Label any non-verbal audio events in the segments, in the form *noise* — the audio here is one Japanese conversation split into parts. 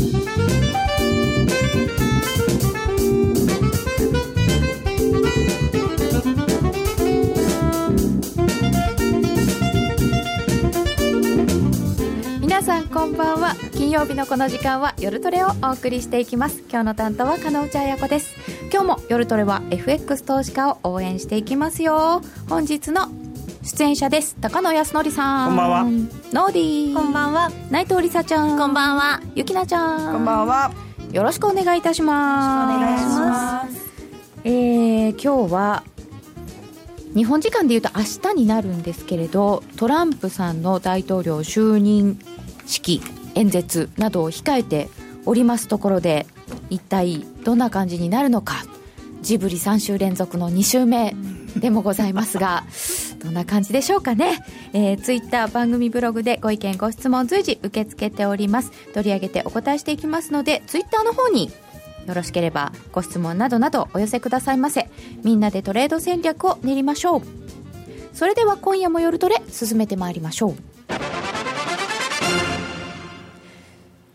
皆さんこんばんは。金曜日のこの時間は夜トレをお送りしていきます。今日の担当は加納内彩子です。今日も夜トレは FX 投資家を応援していきますよ。本日の出演者です。高野康則さん。こんばんは。ノーディー。こんばんは。内藤梨沙ちゃん。こんばんは。ゆきなちゃん。こんばんは。よろしくお願いいたします。お願いします。えー、今日は日本時間でいうと明日になるんですけれどトランプさんの大統領就任式演説などを控えておりますところで一体どんな感じになるのか。ジブリ3週連続の2週目でもございますがどんな感じでしょうかね、えー、ツイッター番組ブログでご意見ご質問随時受け付けております。取り上げてお答えしていきますのでツイッターの方によろしければご質問などなどお寄せくださいませ。みんなでトレード戦略を練りましょう。それでは今夜も夜トレ進めてまいりましょう。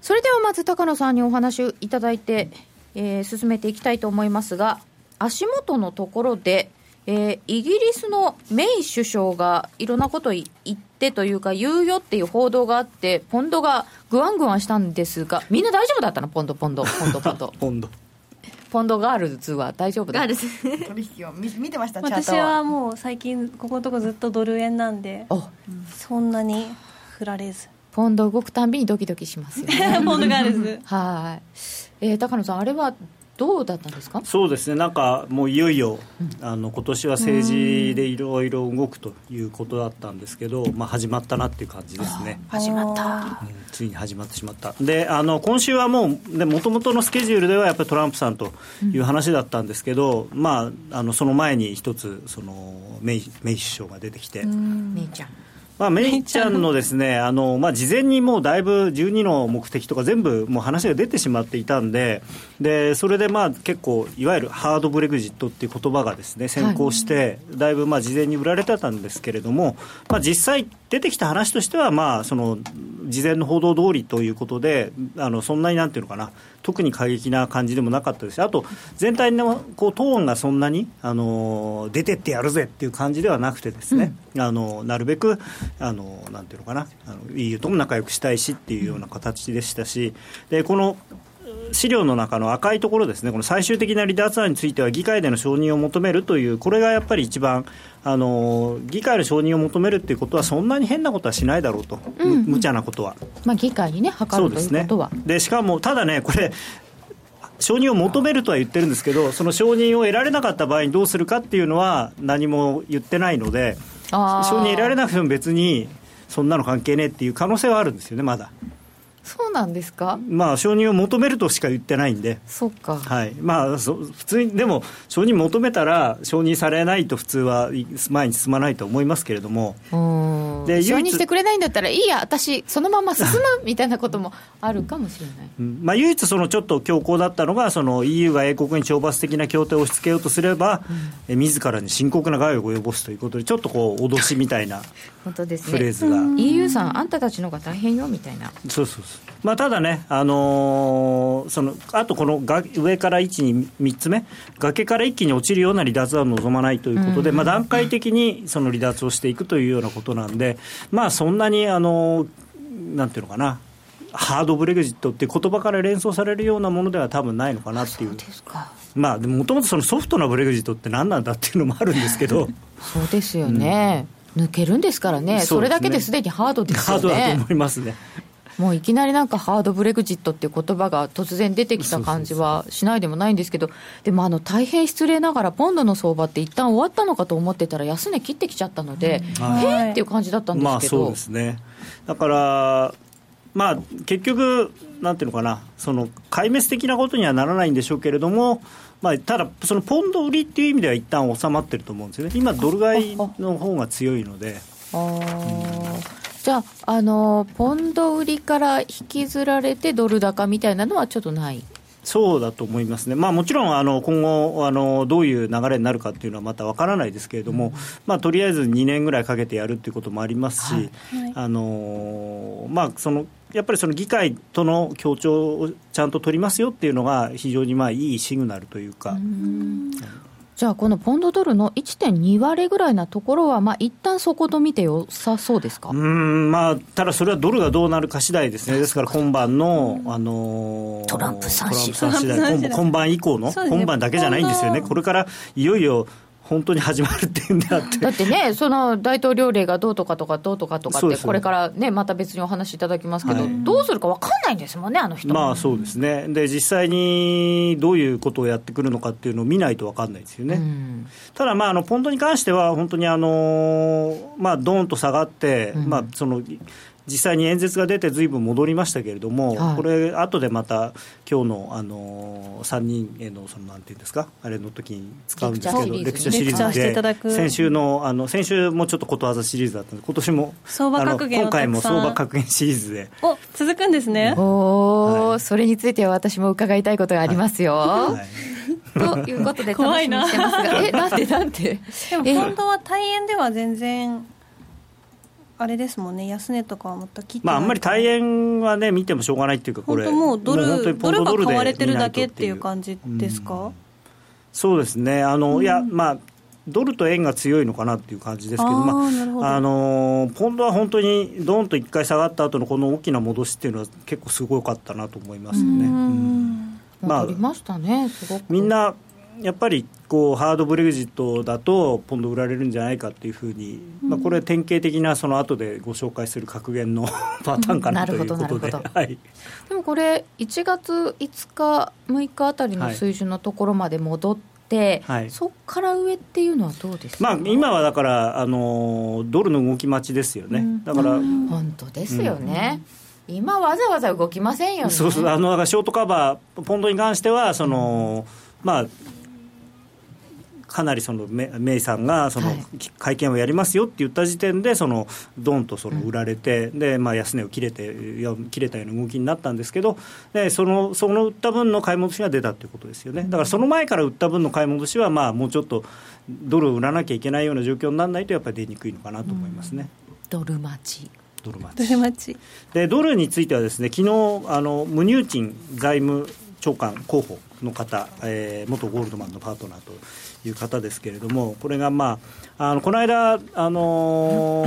それではまず高野さんにお話いただいて、えー進めていきたいと思いますが足元のところで、えーイギリスのメイ首相がいろんなこと言ってというか言うよっていう報道があってポンドがグワングワンしたんですがみんな大丈夫だったの？ポンドポンド。ポンドポンド。ポンド。ポンドガールズは大丈夫だガールズ取引を見見てましたチャー私トは。もう最近ここのとこずっとドル円なんでおそんなに振られず。ポンド動くたんびにドキドキしますよね。*laughs* ポンドガールズはい、えー高野さんあれはどうだったんですか？そうですね。なんかもういよいよ、あの今年は政治でいろいろ動くということだったんですけど、まあ、始まったなっていう感じですね。始まった。うんついに始まってしまった。であの今週はもうもともとのスケジュールではやっぱりトランプさんという話だったんですけど、まあ、あのその前に一つそのメイメイ首相が出てきて、めいちゃん。まあ、メイちゃんのですねあの、まあ、事前にもうだいぶ12の目的とか全部もう話が出てしまっていたんででそれでまあ結構いわゆるハードブレグジットっていう言葉がですね先行して、だいぶまあ事前に売られてたんですけれども、まあ、実際出てきた話としてはまあその事前の報道通りということであのそんなになんていうのかな特に過激な感じでもなかったですしあと全体のこうトーンがそんなにあの出てってやるぜっていう感じではなくてですね、あのなるべくあのなんていうのかなあの EU とも仲良くしたいしっていうような形でしたしでこの資料の中の赤いところですね、この最終的な離脱案については議会での承認を求めるという、これがやっぱり一番、あの議会の承認を求めるということは、そんなに変なことはしないだろうと、む無茶なことは。まあ議会にね諮るということは、でしかも、ただね、これ、承認を求めるとは言ってるんですけど、その承認を得られなかった場合にどうするかっていうのは、何も言ってないので、承認得られなくても別に、そんなの関係ねえっていう可能性はあるんですよね、まだ。そうなんですか？まあ、承認を求めるとしか言ってないんで。そっか、はい。まあ、そ普通にでも承認求めたら承認されないと普通はい前に進まないと思いますけれども。うん。で承認してくれないんだったらいいや私そのまま進むみたいなこともあるかもしれない。うん。まあ、唯一そのちょっと強硬だったのがその EU が英国に懲罰的な協定を押し付けようとすれば、え自らに深刻な害を及ぼすということでちょっとこう脅しみたいな *laughs* 本当ですね。フレーズが、EU さんあんたたちの方が大変よみたいな。そうそうそうまあ、ただね、あのーそのあとこのが上から1に3つ目、崖から一気に落ちるような離脱は望まないということで、まあ、段階的にその離脱をしていくというようなことなんで、まあ、そんなに、あのーなんていうのかな、ハードブレグジットって言葉から連想されるようなものでは多分ないのかなっていう。まあ、もともとそのソフトなブレグジットって何なんだっていうのもあるんですけど、そうですよね、抜けるんですからね。それだけですでにハードですよハードだとね思いますね。もういきなりなんかハードブレグジットっていう言葉が突然出てきた感じはしないでもないんですけど、でもあの大変失礼ながら、ポンドの相場って一旦終わったのかと思ってたら、安値切ってきちゃったので、はいへーっていう感じだったんでまあそうすけど、ですね。だからまあ結局なんていうのかな。その壊滅的なことにはならないんでしょうけれどもまあ、ただ、そのポンド売りっていう意味では一旦収まってると思うんですよね、今、ドル買いの方が強いので、あーじゃあ、あのポンド売りから引きずられてドル高みたいなのはちょっとない？そうだと思いますね、まあ、もちろんあの今後あの、どういう流れになるかっていうのはまたわからないですけれども、まあ、とりあえず2年ぐらいかけてやるっていうこともありますし、はい。あのまあ、そのやっぱりその議会との協調をちゃんと取りますよっていうのが、非常にまあいいシグナルというか。じゃあ、このポンドドルの1.2割ぐらいなところは、まあ一旦そこと見てよさそうですか？うんまあ、ただそれはドルがどうなるか次第ですね、ですから今晩の、あのトランプさん次トランプさん次第今今晩以降の、ね。今晩だけじゃないんですよね、これからいよいよ本当に始まるっていうんであって。だってね、その大統領令がどうとかとかどうとかとかって、これからね、また別にお話しいただきますけど、はいどうするか分かんないんですもんね、あの人。まあそうですね、で実際にどういうことをやってくるのかっていうのを見ないと分かんないですよね。うんただ、まあ、あのポンドに関しては、本当にあの、まあ、ドーンと下がって、うんまあ、その実際に演説が出て、ずいぶん戻りましたけれども、はい。これ、後でまた、今日のあの3人への、そのなんていうんですか、あれの時に使うんですけど、レクチャーシリーズで、先週の、あの先週もちょっとことわざシリーズだったんで、今年も相場格言をあの今回も相場格言シリーズで。お続くんですね。おー、はい。それについては私も伺いたいことがありますよ。はい。ということで、楽しみに怖いなしてますが、え、なんで、なんで、で？もえ本当は大円では全然あれですもんね安値とかはまた切ってまあ、あんまり大円円はね、見てもしょうがないっていうか、これ、本当もうドル本当にポンドルがドで買われてるだけっていう感じですか？そうですね、あの、いや、まあ、ドルと円が強いのかなっていう感じですけど、あーまあ、あのーポンドは本当にどーんと1回下がった後のこの大きな戻しっていうのは、結構すごかったなと思いますよね。ううん。んまあ戻りましたね、すごく。みんなやっぱりこうハードブレグジットだとポンド売られるんじゃないかっていうふうに、まあ、これ典型的なその後でご紹介する格言の *laughs* パターンかなということで、なるほど。なるほどはい、でもこれ、1月5日、6日あたりの水準のところまで戻って、はい。そこから上っていうのはどうですか、まあ、今はだから、あのドルの動き待ちですよね、だから、本当ですよね、今、わざわざ動きませんよね。そうそうあのだからショートカバー、ポンドに関しては、そのまあ、かなりそのメメイさんがその、はい。会見をやりますよって言った時点で、そのドンとその売られて、でまあ、安値を切れて切れたような動きになったんですけど、でそのその売った分の買い戻しが出たということですよね、だからその前から売った分の買い戻しは、まあ、もうちょっとドルを売らなきゃいけないような状況にならないと、やっぱり出にくいのかなと思いますね。ドル待ち。ドルマドル待ち。でドルについてはですね昨日あのムニューチン財務長官候補の方、えー元ゴールドマンのパートナーという方ですけれどもこれが、まあ、あのこの間、あの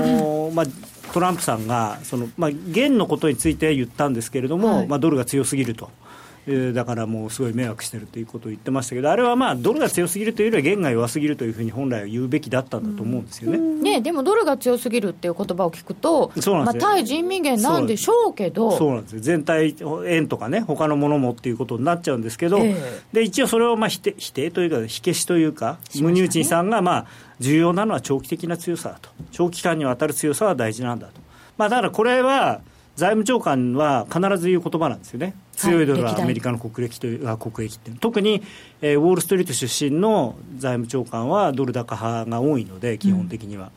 ー *laughs* まあ、トランプさんがその、まあ、元のことについて言ったんですけれども、はいまあ、ドルが強すぎると。えーだからもうすごい迷惑してるということを言ってましたけど、あれはまあドルが強すぎるというよりは、元が弱すぎるというふうに本来は言うべきだったんだと思うんですよね。ね、でもドルが強すぎるっていう言葉を聞くと、まあ、対人民元なんでしょうけど、そうなんですよ。全体、円とかね、他のものもっていうことになっちゃうんですけど、ええ。で一応それをまあ否定否定というか、火消しというか、しましたね。ムニューチンさんがまあ重要なのは長期的な強さだと、長期間にわたる強さは大事なんだと、まあ、だからこれは、財務長官は必ず言う言葉なんですよね。強いドルはアメリカの国益というあ国益って特に、えーウォール・ストリート出身の財務長官はドル高派が多いので基本的には、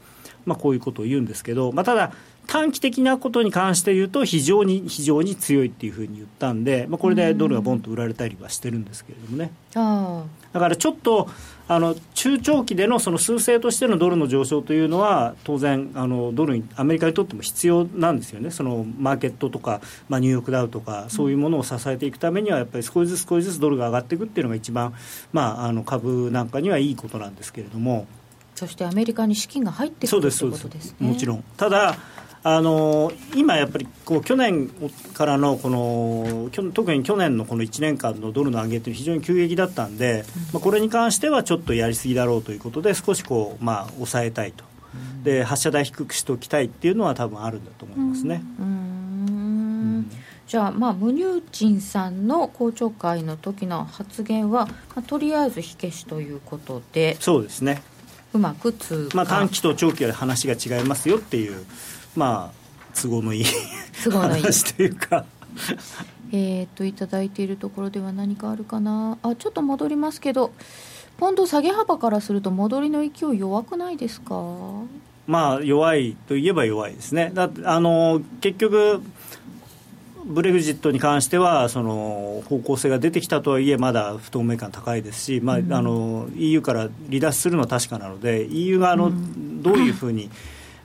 まあ、こういうことを言うんですけど、まあ、ただ短期的なことに関して言うと非常に非常に強いっていうふうに言ったんで、まあ、これでドルがボンと売られたりはしてるんですけれどもね。あ。だからちょっとあの中長期でのその数勢としてのドルの上昇というのは当然あのドルにアメリカにとっても必要なんですよねそのマーケットとか、まあ、ニューヨークダウとかそういうものを支えていくためにはやっぱり少しずつ少しずつドルが上がっていくっていうのが一番、まあ、あの株なんかにはいいことなんですけれども。そしてアメリカに資金が入ってくるということですね。もちろんただあの今やっぱりこう去年からのこの去特に去年のこの1年間のドルの上げというのは非常に急激だったんで、まあ、これに関してはちょっとやりすぎだろうということで少しこう、まあ、抑えたいと。で発射台低くしておきたいっていうのは多分あるんだと思いますね。うーん。じゃあ、まあ、ムニューチンさんの公聴会の時の発言は、まあ、とりあえず火消しということでそうですね、うまく通過、まあ、短期と長期で話が違いますよっていう、まあ、都合のいい都合のいい。話というか。えー、といただいているところでは何かあるかな？あちょっと戻りますけどポンド下げ幅からすると戻りの勢い弱くないですか？まあ、弱いといえば弱いですね、だってあの結局、ブレグジットに関してはその方向性が出てきたとはいえまだ不透明感高いですし、まああの EU から離脱するのは確かなので EU があの、どういうふうに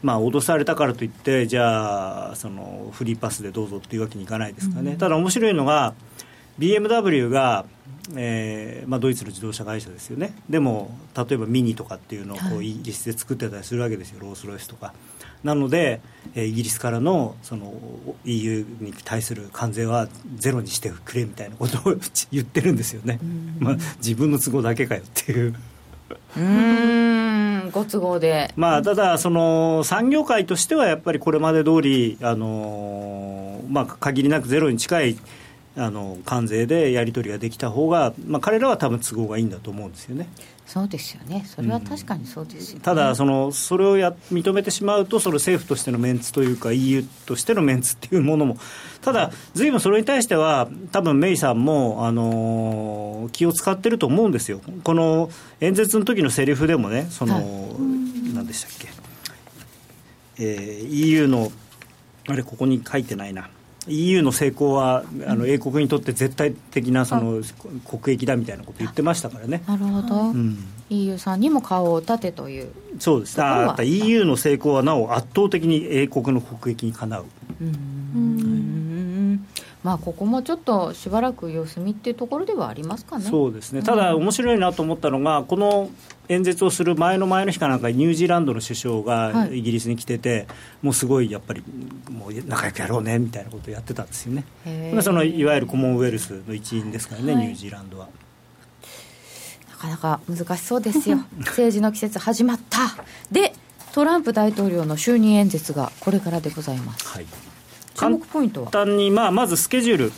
まあ、脅されたからといって、じゃあ、そのフリーパスでどうぞっていうわけにいかないですからね、うん、ただ面白いのが、BMW が、えーまあ、ドイツの自動車会社ですよね、でも例えばミニとかっていうのをこうイギリスで作ってたりするわけですよ、ロース・ロイスとか。なので、えー、イギリスからのその EU に対する関税はゼロにしてくれみたいなことを *laughs* 言ってるんですよね、まあ、自分の都合だけかよっていう。ご都合で、まあ、ただ、産業界としてはやっぱりこれまで通りあのまあ限りなくゼロに近いあの関税でやり取りができた方が、まあ、彼らは多分都合がいいんだと思うんですよね。そうですよね、それは確かにそうですよ、ね。うん、ただその、それをや認めてしまうと、その政府としてのメンツというか、EU としてのメンツっていうものも、ただ、ずいぶんそれに対しては、多分メイさんも、あのー、気を使ってると思うんですよ、この演説の時のセリフでもね、その、はい、何でしたっけ、えー、EU の、あれ、ここに書いてないな。EU の成功はあの英国にとって絶対的なその国益だみたいなこと言ってましたからね。なるほど、うん、EU さんにも顔を立てという。そうです。あ EU の成功はなお圧倒的に英国の国益にかなう。うんまあ、ここもちょっとしばらく様子見っていうところではありますかね。そうですね、ただ、面白いなと思ったのが、この演説をする前の前の日かなんか、ニュージーランドの首相がイギリスに来てて、はい、もうすごいやっぱり、もう仲良くやろうねみたいなことをやってたんですよね、そのいわゆるコモンウェルスの一員ですからね、はい、ニュージーランドは。なかなか難しそうですよ、*laughs* 政治の季節始まった。でトランプ大統領の就任演説がこれからでございます。はい簡単に、まあ、まずスケジュール、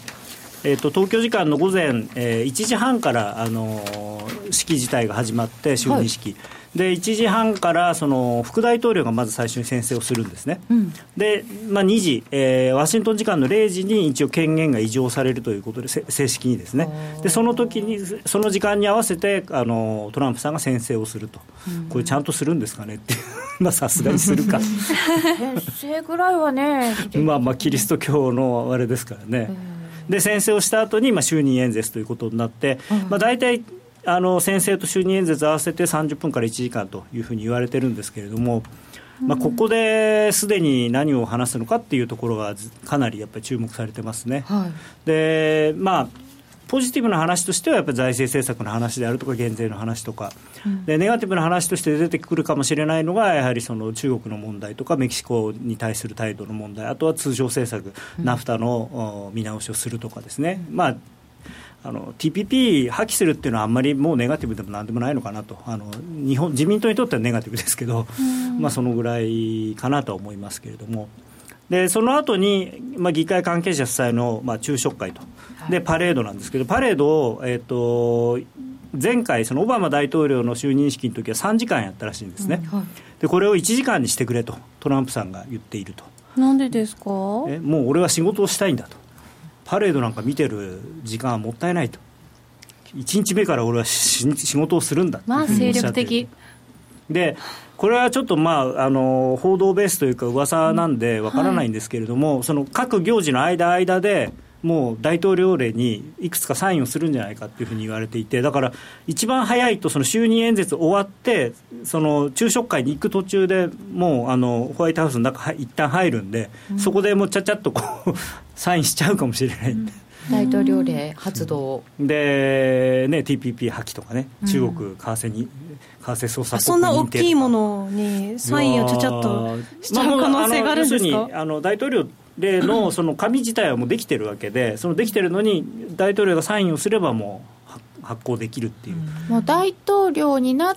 えーと、東京時間の午前、えー、1時半から、あのー、式自体が始まって就任式、はい、で1時半からその副大統領がまず最初に宣誓をするんですね、うん、で、まあ、2時、えー、ワシントン時間の0時に一応権限が移譲されるということで正式にですね。でその時にその時間に合わせてあのトランプさんが宣誓をすると、うん、これちゃんとするんですかねっていう。*laughs* まあさすがにするか。先生ぐらいはね *laughs* まあまあキリスト教のあれですからね、で宣誓をした後にまに就任演説ということになって、まあ、大体あの宣誓と就任演説合わせて30分から1時間というふうに言われてるんですけれども、まあ、ここですでに何を話すのかっていうところがかなりやっぱり注目されてますね。はい、でまあポジティブな話としてはやっぱり財政政策の話であるとか減税の話とか、うん、でネガティブな話として出てくるかもしれないのがやはりその中国の問題とかメキシコに対する態度の問題あとは通常政策、うん、ナフタの見直しをするとかですね、まああの TPP 破棄するっていうのはあんまりもうネガティブでもなんでもないのかなと。あの日本自民党にとってはネガティブですけど、まあ、そのぐらいかなとは思いますけれども。でその後に、まあ、議会関係者主催の、まあ、昼食会と、でパレードなんですけど、パレードを、えーと、前回、そのオバマ大統領の就任式の時は3時間やったらしいんですね、うんはい、でこれを1時間にしてくれと、トランプさんが言っていると。なんでですか？えもう俺は仕事をしたいんだと、パレードなんか見てる時間はもったいないと、1日目から俺は仕事をするんだまあ精力的。でこれはちょっと、まあ、あの報道ベースというか噂なんでわからないんですけれども、はい、その各行事の間間でもう大統領令にいくつかサインをするんじゃないかっていうふうに言われていてだから一番早いとその就任演説終わってその昼食会に行く途中でもうあのホワイトハウスの中一旦入るんで、うん、そこでもうちゃちゃっとこう *laughs* サインしちゃうかもしれない、うん、大統領令発動、で、ね、TPP 破棄とかね中国為替に、為替操作そんな大きいものにサインをちゃちゃっとしちゃう可能性があるんですか、あの大統領例のその紙自体はもうできてるわけで、そのできてるのに、大統領がサインをすればもう発行できるっていう。もう大統領になっ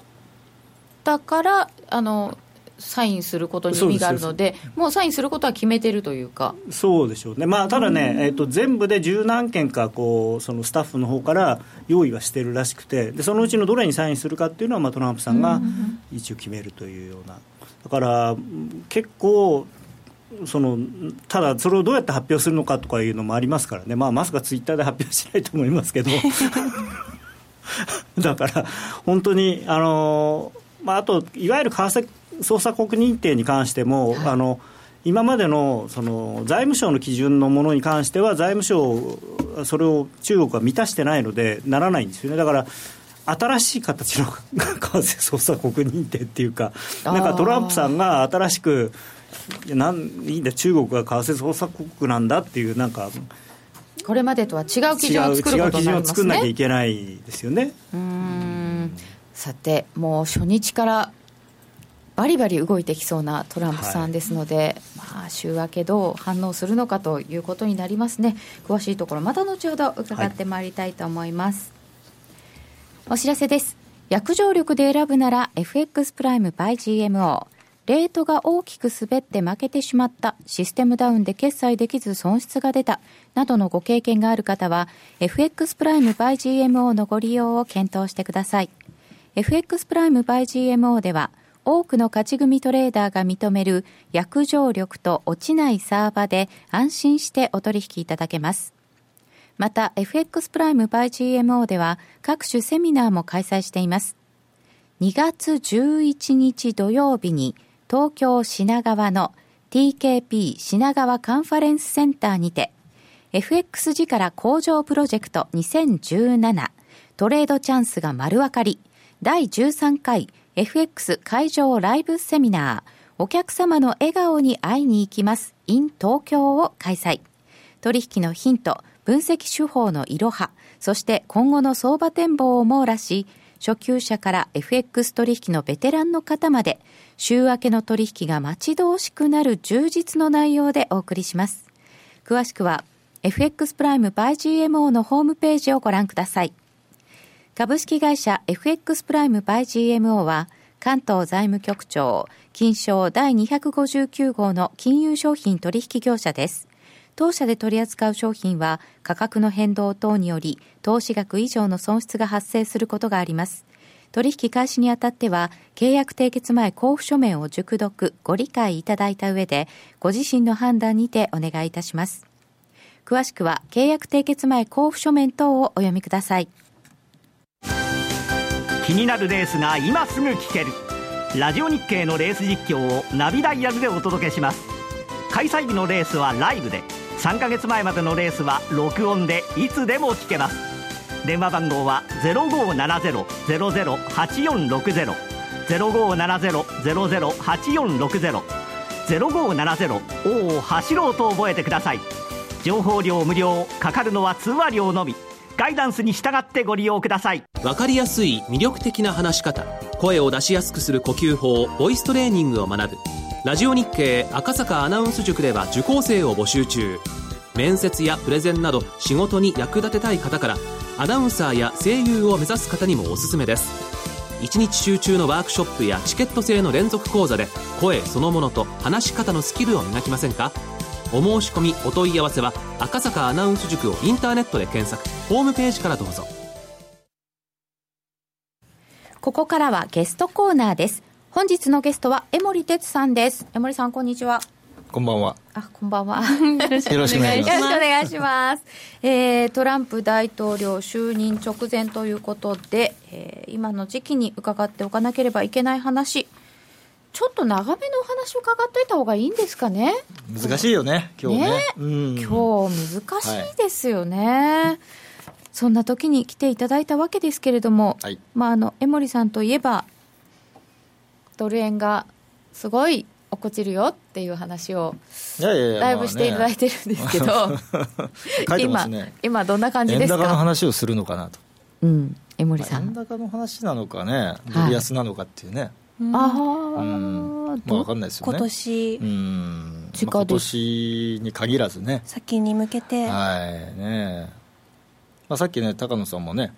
たからあのサインすることに意味があるので、もうサインすることは決めてるというか。そうでしょうね、まあ、ただね、えーと、全部で十何件かこう、そのスタッフの方から用意はしてるらしくて、でそのうちのどれにサインするかっていうのは、まあ、トランプさんが一応決めるというような。だから結構そのただ、それをどうやって発表するのかとかいうのもありますからね、まあ、まさかツイッターで発表しないと思いますけど、*laughs* だから、本当に、あのまあ、あと、いわゆる為替捜査国認定に関しても、はい、あの今までのその財務省の基準のものに関しては、財務省、それを中国は満たしてないので、ならないんですよね。だから新しい形の *laughs* 為替操作国認定っていうか、なんかトランプさんが新しく、なんいいんだ、中国が為替操作国なんだっていう、なんか、これまでとは違う基準を作ることになりますね。違う基準を作んなきゃいけないですよね。うんさて、もう初日からバリバリ動いてきそうなトランプさんですので、はい、まあ、週明けどう反応するのかということになりますね。詳しいところ、また後ほど伺ってまいりたいと思います。はい、お知らせです。約定力で選ぶなら FX プライム by GMO。レートが大きく滑って負けてしまった、システムダウンで決済できず損失が出た、などのご経験がある方は、FX プライム by GMO のご利用を検討してください。FX プライム by GMO では、多くの勝ち組トレーダーが認める約定力と落ちないサーバで安心してお取引いただけます。また FX プライム by GMO では各種セミナーも開催しています。2月11日土曜日に東京品川の TKP 品川カンファレンスセンターにて FX 力工場プロジェクト2017トレードチャンスが丸分かり第13回 FX 会場ライブセミナーお客様の笑顔に会いに行きます in 東京を開催。取引のヒント分析手法のいろはそして今後の相場展望を網羅し初級者から FX 取引のベテランの方まで週明けの取引が待ち遠しくなる充実の内容でお送りします。詳しくは FX プライム by GMO のホームページをご覧ください。株式会社 FX プライム by GMO は関東財務局長金賞第259号の金融商品取引業者です。当社で取り扱う商品は価格の変動等により投資額以上の損失が発生することがあります。取引開始にあたっては、契約締結前交付書面を熟読、ご理解いただいた上で、ご自身の判断にてお願いいたします。詳しくは、契約締結前交付書面等をお読みください。気になるレースが今すぐ聞ける。ラジオ日経のレース実況をナビダイヤルでお届けします。開催日のレースはライブで、3ヶ月前までのレースは録音でいつでも聞けます。電話番号は0570-008460 0570-008460 0570おお走ろうと覚えてください。情報量無料かかるのは通話料のみ。ガイダンスに従ってご利用ください。分かりやすい魅力的な話し方。声を出しやすくする呼吸法ボイストレーニングを学ぶ。ラジオ日経赤坂アナウンス塾では受講生を募集中。面接やプレゼンなど仕事に役立てたい方からアナウンサーや声優を目指す方にもおすすめです。1日集中のワークショップやチケット制の連続講座で声そのものと話し方のスキルを磨きませんか？お申し込みお問い合わせは赤坂アナウンス塾をインターネットで検索ホームページからどうぞここからはゲストコーナーです本日のゲストは江森哲さんです江森さんこんにちはこんばんは。あ、こんばんは。よろしくお願いします。よろしくお願いします。えー、トランプ大統領就任直前ということで、えー、今の時期に伺っておかなければいけない話。ちょっと長めのお話を伺っといた方がいいんですかね？難しいよね、今日ね。ね？うん、今日難しいですよね。はい、そんな時に来ていただいたわけですけれども、はい、まああの江森さんといえばドル円がすごい落っこちるよっていう話をだいぶしていただいてるんですけど、*laughs* 今今どんな感じですか？円高の話をするのかなと、うん、江森さん、円高の話なのかねドル安なのかっていうね、はい、ああ、うん、まあ分かんないですよね。今年。うん。今年に限らずね。先に向けて。はい。ね、まあ、さっきね高野さんもね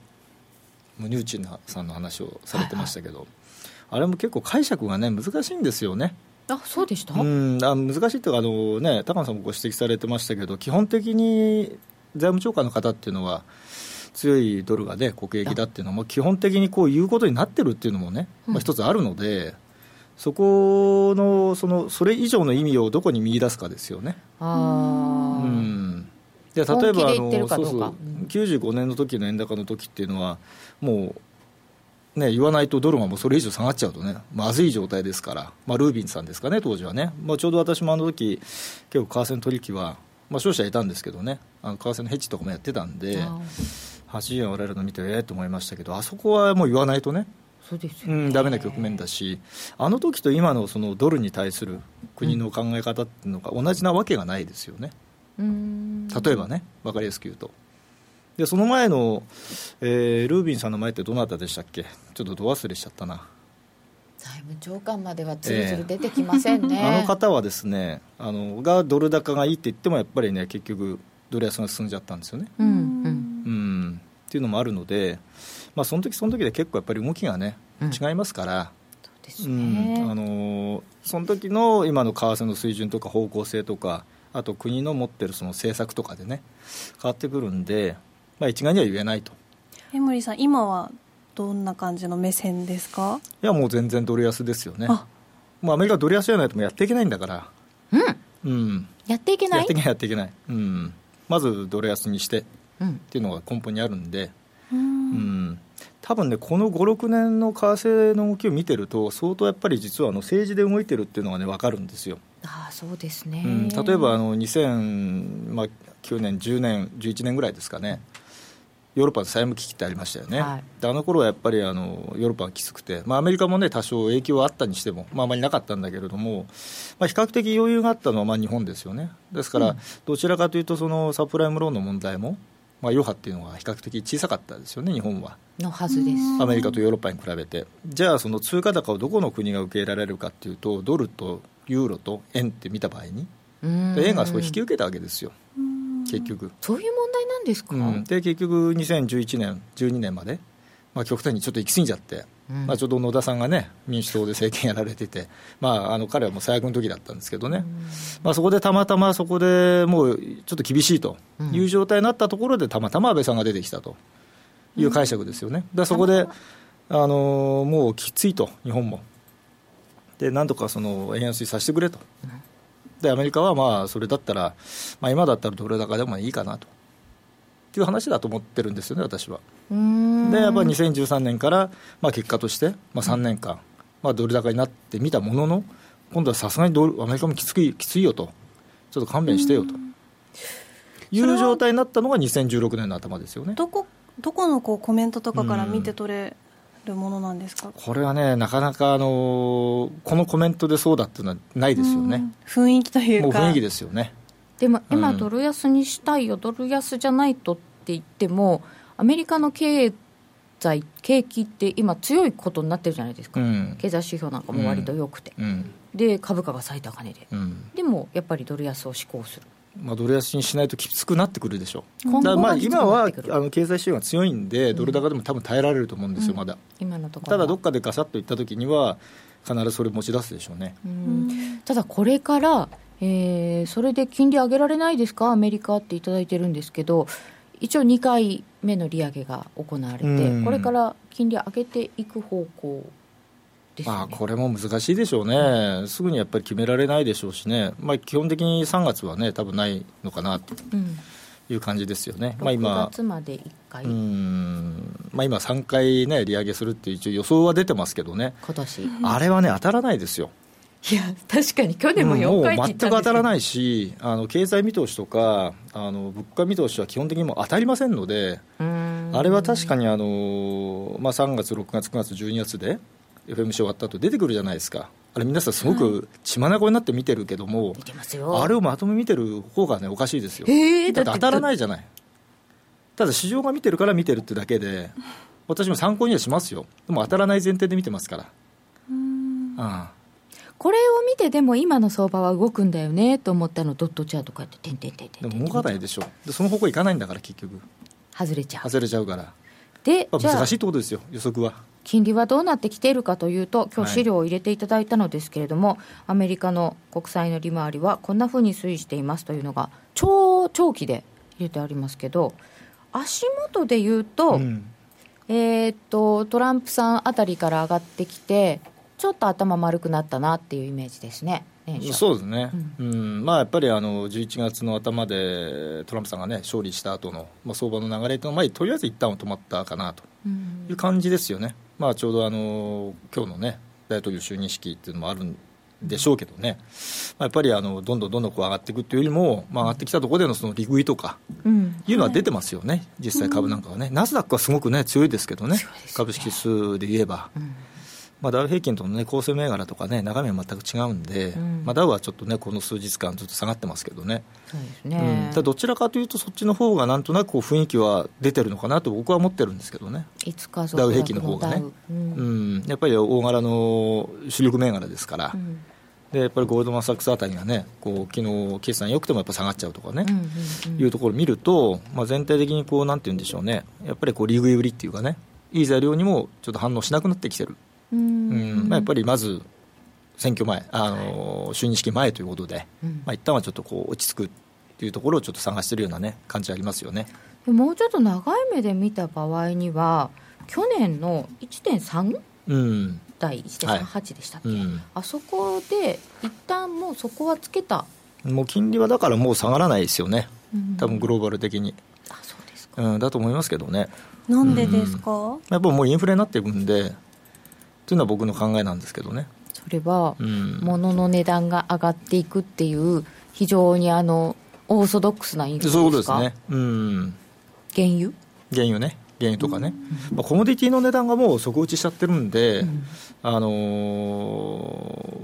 ニューチンさんの話をされてましたけど、はいはい、あれも結構解釈がね難しいんですよね。あそうでした？うん。あ難しいというかあの、ね、高野さんもご指摘されてましたけど基本的に財務長官の方っていうのは強いドルが、ね、国益だっていうのも基本的にこう言うことになってるっていうのもね、まあ、一つあるので、うん、そこのそのそれ以上の意味をどこに見出すかですよね。あうん。で例えばあのそうそう95年の時の円高の時っていうのはもうね、言わないとドルがもうそれ以上下がっちゃうとね、まずい状態ですから、まあ、ルービンさんですかね、当時はね、まあ、ちょうど私もあの時結構為替の取引は、まあ、商社いたんですけどね、あの為替のヘッジとかもやってたんで、80円割れるの見てええと思いましたけどあそこはもう言わないとね。そうですよね、うん、ダメな局面だし、あの時と今のそのドルに対する国の考え方っていうのが同じなわけがないですよね、うん。例えばね、分かりやすく言うと。でその前の、えールービンさんの前ってどなたでしたっけ、ちょっとど忘れしちゃったな、財務長官まではつるつる出てきませんね、あの方はですねあのがドル高がいいって言っても、やっぱりね、結局、ドル安が進んじゃったんですよね。うん、っていうのもあるので、まあ、その時その時で結構やっぱり動きがね、うん。違いますから。あのーその時の今の為替の水準とか方向性とかあと国の持ってるその政策とかでね変わってくるんで、まあ、一概には言えないと。江森さん今はどんな感じの目線ですか？いやもう全然ドル安ですよね。あ。もうアメリカはドル安じゃないともうやっていけないんだから。うん。うん。やっていけない？やっていけないやっていけない、うん、まずドル安にしてっうん。ていうのが根本にあるんで、ううん。ん、多分ねこの56年の為替の動きを見てると相当やっぱり実はあの政治で動いてるっていうのがね分かるんですよ。ああそうですね、うん、例えばあの2009、まあ、9年、10年、11年ぐらいですかね、ヨーロッパの債務危機ってありましたよね、はい。であの頃はやっぱりあのヨーロッパがきつくて、まあ、アメリカもね、多少影響はあったにしても、まあ、あまりなかったんだけれども、まあ、比較的余裕があったのはまあ日本ですよね、ですから、どちらかというと、そのサプライムローンの問題も、まあ、余波っていうのが比較的小さかったですよね、日本は。のはずです。アメリカとヨーロッパに比べて、じゃあ、その通貨高をどこの国が受け入れられるかっていうと、ドルとユーロと円って見た場合に、円がそう引き受けたわけですよ、結局。そういう問題なんですか、うん、で結局、2011年、12年まで、まあ、極端にちょっと行き過ぎちゃって、うんまあ、ちょうど野田さんがね、民主党で政権やられてて、まあ、あの彼はもう最悪の時だったんですけどね、まあ、そこでたまたまそこでもうちょっと厳しいという状態になったところで、たまたま安倍さんが出てきたという解釈ですよね。でそこであのもうきついと、日本も。で、なんとかその円安にさせてくれと。で、アメリカはまあそれだったら、まあ、今だったらドル高でもいいかなと。っていう話だと思ってるんですよね、私は。で、やっぱり2013年から、まあ、結果として、まあ、3年間、まあ、ドル高になってみたものの、今度はさすがにドルアメリカもきついきついよと、ちょっと勘弁してよと。いう状態になったのが2016年の頭ですよね。どこどこのこうコメントとかから見て取れるものなんですか、これはね、なかなか、あのーこのコメントでそうだっていうのはないですよね、うん。雰囲気というか。もう雰囲気ですよね。でも今、うん。ドル安にしたいよ、ドル安じゃないとって言っても、アメリカの経済、景気って今、強いことになってるじゃないですか、うん。経済指標なんかも割と良くて、うん。で株価が最高値で、うん。でもやっぱりドル安を志向する、まあ、ドル安にしないときつくなってくるでしょう。だまあ今はあの経済指標が強いんで、ドル高でも多分耐えられると思うんですよ、まだ。今のところたはだどっかでガサッといったときには、必ずそれ持ち出すでしょうね。うん。ただこれから、えーそれで金利上げられないですか、アメリカっていただいてるんですけど、一応2回目の利上げが行われて、うん。これから金利上げていく方向ですよね。まあ、これも難しいでしょうね、すぐにやっぱり決められないでしょうしね、まあ、基本的に3月はね、多分ないのかなとうんいう感じですよね。まあ、6今月まで1回、うーん。まあ、今、3回、ね、利上げするっていう一応予想は出てますけどね、今年。あれはね、当たらないですよ、いや確かに去年もも4う回全く当たらないいし、あの経済見通しとかあの物価見通しは基本的にもう当たりませんので、あれは確かにあの、まあ、3月、6月、9月、12月で FMC 終わった後出てくるじゃないですか、あれ、皆さん、すごく血眼になって見てるけども、あれをまとめ見てる方がね、おかしいですよ。えーだって当たらないいじゃない。ただ市場が見てるから見てるってだけで、私も参考にはしますよ。でも当たらない前提で見てますから。あこれを見てでも今の相場は動くんだよねと思ったのドットチャートこうやって点々点々でも動かないでしょ。で、その方向いかないんだから、結局。外れちゃう外れちゃうから。で難しいってことですよ、予測は。金利はどうなってきているかというと、今日資料を入れていただいたのですけれども、アメリカの国債の利回りはこんなふうに推移していますというのが、超長期で入れてありますけど、足元で言うと、うんえーっとトランプさんあたりから上がってきて、ちょっと頭丸くなったなっていうイメージですね、そうですね、うん。まあ、やっぱりあの11月の頭でトランプさんが、ね、勝利した後の、まあ、相場の流れというのは、まあ、とりあえず一旦は止まったかなと。いう感じですよね、まあ、ちょうどあの今日のね大統領就任式っていうのもあるんでしょうけどね、まあ、やっぱりあのどんどんどんどんこう上がっていくっていうよりも、まあ、上がってきたところでのその利食いとかうん。いうのは出てますよね、実際株なんかはね、ナスダックはすごくね、強いですけどね、株式数で言えば。まあ、ダウ平均との、ね、構成銘柄とかね、中身は全く違うんで、ん。まあ、ダウはちょっとね、この数日間、ずっと下がってますけどね、そうですうん。ねただどちらかというと、そっちの方がなんとなくこう雰囲気は出てるのかなと僕は思ってるんですけどね、いつかダウ平均の方がね。うん。うん、やっぱり大柄の主力銘柄ですから、うん。でやっぱりゴールドマン・サックスあたりがね、こう昨日決算良くてもやっぱ下がっちゃうとかね。うんうんうんいうところを見ると、まあ、全体的にこうなんて言うんでしょうね、やっぱりこうリーグ売りっていうかね、いい材料にもちょっと反応しなくなってきてる、ううん。んまあ、やっぱりまず選挙前、あの就任式前ということで、うん。まあ一旦はちょっとこう落ち着くっていうところをちょっと探してるような、ね、感じありますよね。もうちょっと長い目で見た場合には去年の1.3うん。台1.38でしたっけ、うん、あそこで一旦もうそこはつけた、もう金利はだからもう下がらないですよね、多分グローバル的に、あそうですか。うん、だと思いますけどね、なんでですか、やっぱもうインフレになっていくんで、というのは僕の考えなんですけどね。それはうん。物の値段が上がっていくっていう非常にあのオーソドックスなインフレですか？そうですね。うん。原油？原油ね、原油とかね、まあ、コモディティの値段がもう底打ちしちゃってるんで、あの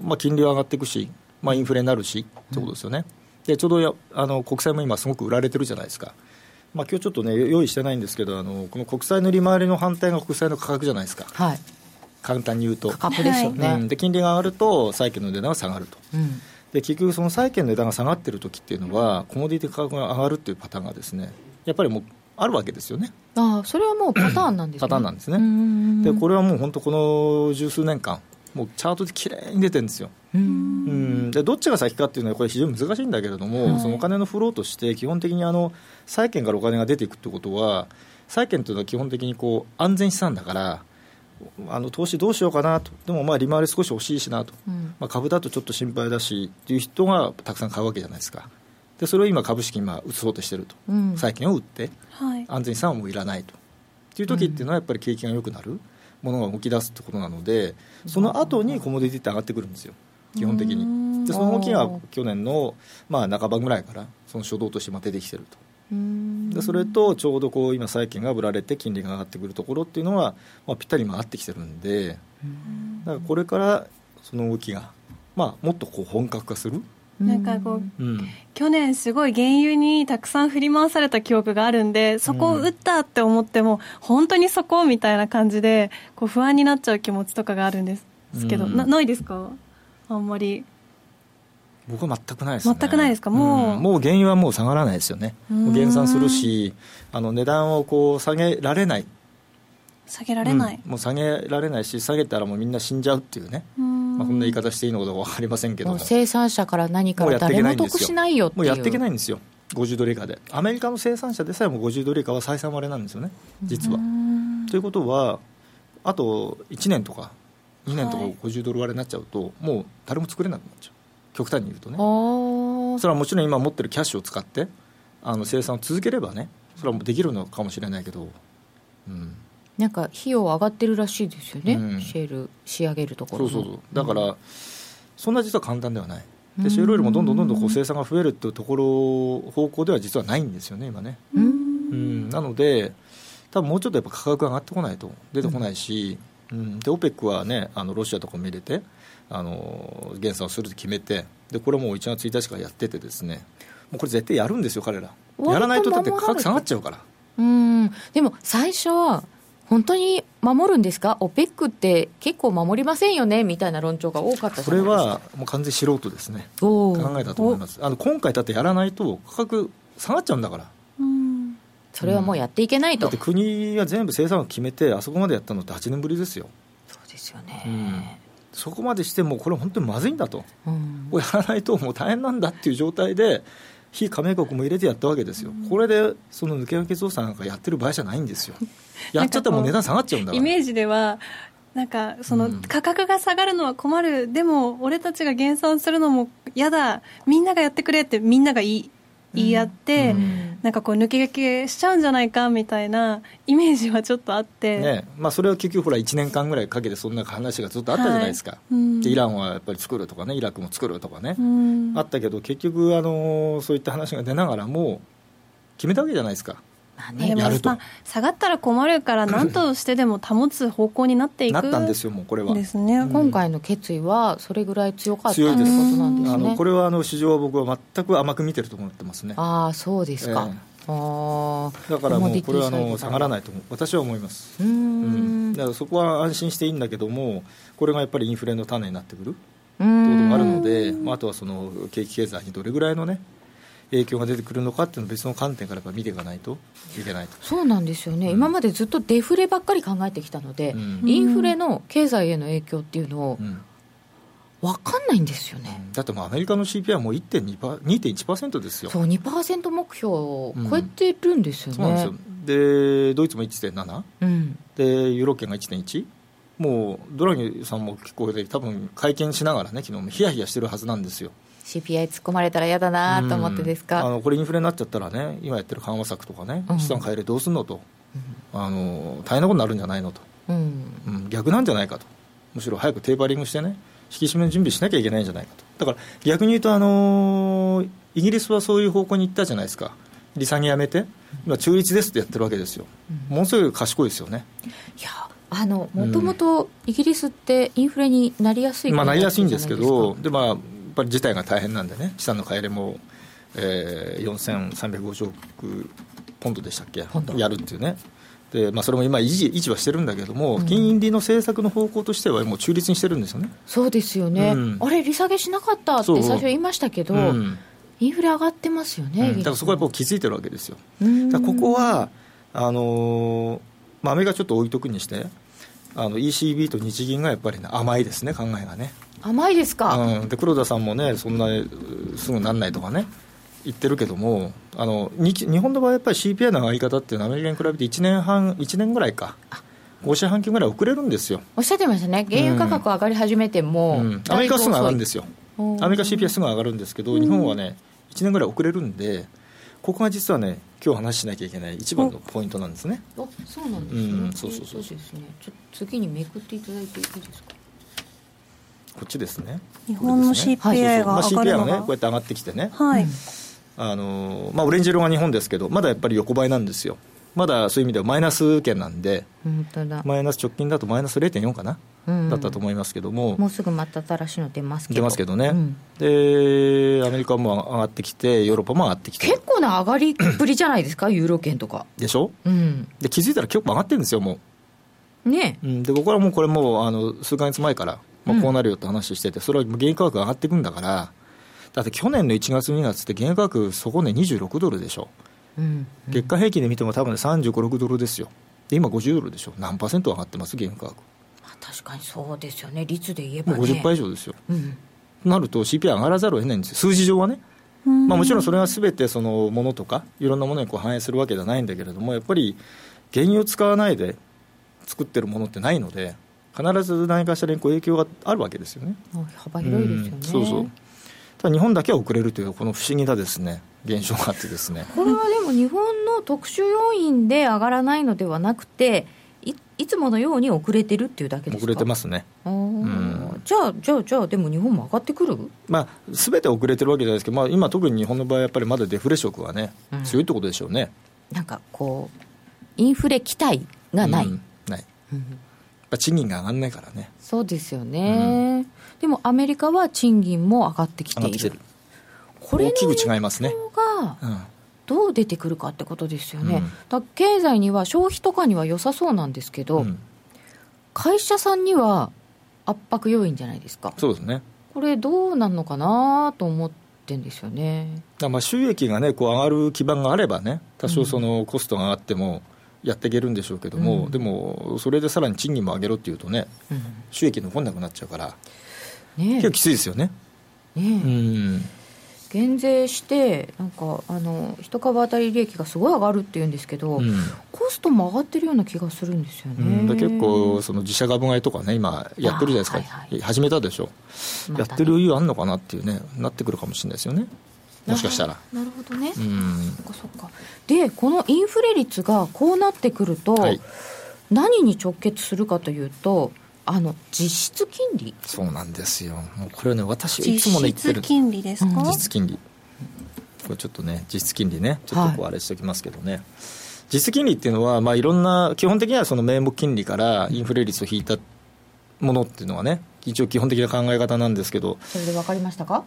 ーまあ、金利は上がっていくし、まあ、インフレになるしってことですよね、でちょうどやあの国債も今、すごく売られてるじゃないですか、まあ今日ちょっとね、用意してないんですけど、あのこの国債の利回りの反対が国債の価格じゃないですか、はい簡単に言うと。価格ですよね、うん、で金利が上がると債券の値段が下がると。うん。で結局その債券の値段が下がってる時っていうのはコモディティ価格が上がるっていうパターンがですねやっぱりもうあるわけですよね。ああそれはもうパターンなんですね。パターンなんですね。うんでこれはもう本当この十数年間もうチャートで綺麗に出てるんですよ。うん。うん。でどっちが先かっていうのはこれ非常に難しいんだけれども、そのお金のフローとして基本的にあの債券からお金が出ていくってことは債券というのは基本的にこう安全資産だからあの投資どうしようかなと。でもまあ利回り少し欲しいしなと、うん。まあ、株だとちょっと心配だしっていう人がたくさん買うわけじゃないですか。でそれを今株式に今移そうとしてると、うん。債券を売ってはい。安全資産はもういらないと。っていう時っていうのはやっぱり景気が良くなるものが動き出すってことなのでその後にコモディティって上がってくるんですよ。基本的に。でその動きが去年のまあ半ばぐらいからその初動として今出てきてると。うんでそれとちょうどこう今債券が売られて金利が上がってくるところっていうのは、まあ、ぴったり今合ってきてるんでだからこれからその動きが、まあ、もっとこう本格化する、なんかこううん、去年すごい原油にたくさん振り回された記憶があるんでそこを打ったって思っても、本当にそこみたいな感じでこう不安になっちゃう気持ちとかがあるんですけど、うん。なないですか？あんまり僕は全くないですね。全くないですか？もう。ん。もう原油はもう下がらないですよね。減産するしあの値段をこう下げられない。下げられない、うん。もう下げられないし下げたらもうみんな死んじゃうっていうね、うん。まあ、こんな言い方していいのかどうか分かりませんけど生産者から何から誰も得しないよっていう。もうやっていけないんですよ。50ドル以下で。アメリカの生産者でさえも50ドル以下は採算割れなんですよね。実は。ということはあと1年とか2年とかはい50ドル割れになっちゃうと、もう誰も作れなくなっちゃう極端に言うとね。それはもちろん今持ってるキャッシュを使ってあの生産を続ければねそれはもうできるのかもしれないけど、うん、なんか費用上がってるらしいですよね、うん。シェール仕上げるところもそうそうそう。だから、そんな実は簡単ではない。でシェールオイルもどんどんどんどんこう生産が増えるっていうところ方向では実はないんですよね今ね、うん。うん、なので多分もうちょっとやっぱ価格が上がってこないと出てこないし、うん、で OPEC はねあのロシアとかも入れてあの減産をすると決めてでこれはもう1月1日からやっててですねもうこれ絶対やるんですよ彼ら。やらないとだって価格下がっちゃうから。うん。でも最初は本当に守るんですか？OPEC って結構守りませんよね？みたいな論調が多かったじそれはもう完全に素人ですね。考えたと思います。あの今回だってやらないと価格下がっちゃうんだから。うん。それはもうやっていけないと、だって国が全部生産を決めてあそこまでやったのって8年ぶりですよ、そうですようん。ね、そこまでしてもうこれは本当にまずいんだと。うん。これやらないともう大変なんだっていう状態で非加盟国も入れてやったわけですよ、これでその抜け分け増産なんかやってる場合じゃないんですよ。*laughs* やっちゃったらもう値段下がっちゃうんだから。イメージではなんかそのうん。価格が下がるのは困る、でも俺たちが減産するのも嫌だ。みんながやってくれってみんなが言い言い合って、なんかこう抜け駆けしちゃうんじゃないかみたいなイメージはちょっとあって、ねまあ、それは結局ほら1年間ぐらいかけてそんな話がずっとあったじゃないですか、はいうん。でイランはやっぱり作るとかねイラクも作るとかね、うん。あったけど結局あのそういった話が出ながらも決めたわけじゃないですかまあねでもやると。まあ下がったら困るから何としてでも保つ方向になっていくなったんですよもうこれは。ですね、今回の決意はそれぐらい強かった強いですなんです。ねあのこれはあの市場は僕は全く甘く見てると思ってますね。ああそうですか、えああだからもうこれはあの下がらないと思う私は思います。うーん。だからそこは安心していいんだけどもこれがやっぱりインフレの種になってくるうということもあるんので、まあ、あとはその景気経済にどれぐらいのね影響が出てくるのかっていうのを別の観点からやっぱ見ていかないといけないと。そうなんですよね、今までずっとデフレばっかり考えてきたので、うん。インフレの経済への影響っていうのをうん。分かんないんですよね、だってもうアメリカの CPI はもう1.2パ2.1%ですよ。そう2%目標を超えてるんですよそうなんですねよ、でドイツも1.7うん。でユーロ圏が1.1もうドラギさんも結構で多分会見しながらね昨日もヒヤヒヤしてるはずなんですよ CPI 突っ込まれたら嫌だなと思ってですか、うんあのこれインフレになっちゃったらね今やってる緩和策とかねうん。資産変えれどうすんのと、あの大変なことになるんじゃないのと、うん。うん、逆なんじゃないかと。むしろ早くテーパリングしてね引き締めの準備しなきゃいけないんじゃないかと。だから逆に言うと、あのーイギリスはそういう方向に行ったじゃないですか。利下げやめて。今中立ですってやってるわけですよ、ものすごい賢いですよね。いやあのもともとイギリスってインフレになりやすいまあ、なりやすいんですけど、でまあ、ぱり事態が大変なんでね、資産の買い入れも、えー、4350億ポンドでしたっけ？やるっていうね、でまあ、それも今維持、維持はしてるんだけども、金利の政策の方向としては、もう中立にしてるんですよね。そうですよね、うん。あれ利下げしなかったって最初言いましたけど、うん。インフレ上がってますよね、だからそこはやっぱ気づいてるわけですよ。ここはあのーまあ、アメリカちょっと置いとくにして、あの ECB と日銀がやっぱり、ね、甘いですね、考えがね。甘いですか、うん、で黒田さんもね、そんなうすぐなんないとかね、言ってるけども、あの日日本の場合、やっぱり CPI の上がり方っていうのは、アメリカに比べて1年半、1年ぐらいか、5四半期ぐらい遅れるんですよ、おっしゃってましたね。原油価格上がり始めても、うん。アメリカはすぐ上がるんですよ、アメリカ CPI すぐ上がるんですけど、日本はね、1年ぐらい遅れるんで、ここが実はね、今日話しなきゃいけない一番のポイントなんですね。あそうなんですね、うんそうそうそう。えーですね。ちょ次にめくっていただいていいですか？こっちですね。日本の CPI がそうそう。まあ、上がる CPI のが。がね、こうやって上がってきてね、はい、あのまあ、オレンジ色が日本ですけど、まだやっぱり横ばいなんですよ。まだそういう意味ではマイナス圏なんで、マイナス直近だとマイナス0.4かな、うんだったと思いますけども、もうすぐまた新しいの出ますけど。出ますけどね、うん。でアメリカも上がってきて、ヨーロッパも上がってきて。結構な上がりっぷりじゃないですか？ユーロ圏とか。でしょ？うん。で気づいたら結構上がってるんですよ、もね。う、うん、で僕はもうこれもうあの数か月前から、まあ、こうなるよって話してて、それは原油価格が上がっていくんだから、だって去年の1月、2月って原油価格、そこね、26ドルでしょ、うん月間平均で見ても多分ね35、6ドルですよ、で今50ドルでしょ、何パーセント上がってます、原油価格、まあ確かにそうですよね。率で言えばね。50%以上ですよ。うん。となると CPI 上がらざるを得ないんですよ、数字上はね。まあ、もちろんそれはすべてそのものとか、いろんなものにこう反映するわけではないんだけれども、やっぱり原油を使わないで作ってるものってないので、必ず何かしらにこう影響があるわけですよね。あ幅広いですよね、うん。そうそう。ただ日本だけは遅れるという、この不思議なですね現象があってですね。これはでも日本の特殊要因で上がらないのではなくていいつものように遅れてるっていうだけですか？遅れてますね、じゃあじゃあじゃあでも日本も上がってくる？まあ、すべて遅れてるわけじゃないですけど、まあ、今、特に日本の場合、やっぱりまだデフレ色がね、うん。強いってことでしょうね。なんかこうインフレ期待がない、うん。ない。賃金が上がんないからね、そうですよね、でもアメリカは賃金も上がってきている。これの大きく違いますね。うん。どう出てくるかってことですよね、うん。経済には消費とかには良さそうなんですけど、うん。会社さんには圧迫要因じゃないですか。そうですね。これどうなんのかなと思ってんですよね。まあ収益がね、こう上がる基盤があればね、多少そのコストが上がってもやっていけるんでしょうけども、うん。でもそれでさらに賃金も上げろっていうとね、うん。収益残んなくなっちゃうから、ね結構きついですよね。え。うねん。え減税してなんかあの一株当たり利益がすごい上がるっていうんですけど、うん。コストも上がってるような気がするんですよね、うん、結構、その自社株買いとかね、今、やってるじゃないですか、あはいはい。始めたでしょ、ね。やってる余裕あんのかなっていうね、なってくるかもしれないですよね。もしかしたら。なるほどね、うん。そっかそっか。でこのインフレ率がこうなってくると、はい。何に直結するかというとあの実質金利？そうなんですよ。もうこれはね私いつもね言ってる。実質金利ですか、うん。実質金利。これちょっとね実質金利ね。ちょっとこうあれしておきますけどね、実質金利っていうのは、まあ、いろんな基本的にはその名目金利からインフレ率を引いたものっていうのはね一応基本的な考え方なんですけど。それで分かりましたか？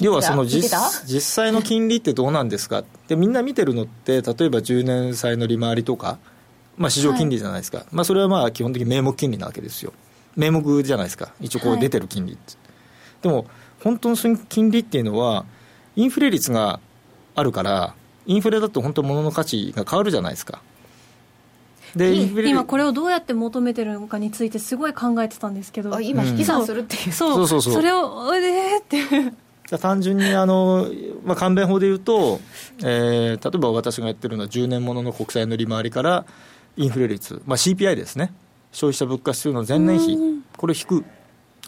要はその実際の金利ってどうなんですか？でみんな見てるのって例えば10年債の利回りとか、まあ、市場金利じゃないですか、まあ、それはまあ基本的に名目金利なわけですよ。名目じゃないですか。一応こう出てる金利って、でも本当の金利っていうのはインフレ率があるからインフレだと本当物の価値が変わるじゃないですか。で今これをどうやって求めてるのかについてすごい考えてたんですけどあ今引き算するっていう、そうそうそう。そうれをえーって。じゃあ単純にあの、まあ、簡便法で言うと、えー例えば私がやってるのは10年ものの国債の利回りからインフレ率、まあ、CPI ですね。消費者物価指数の前年比これを引く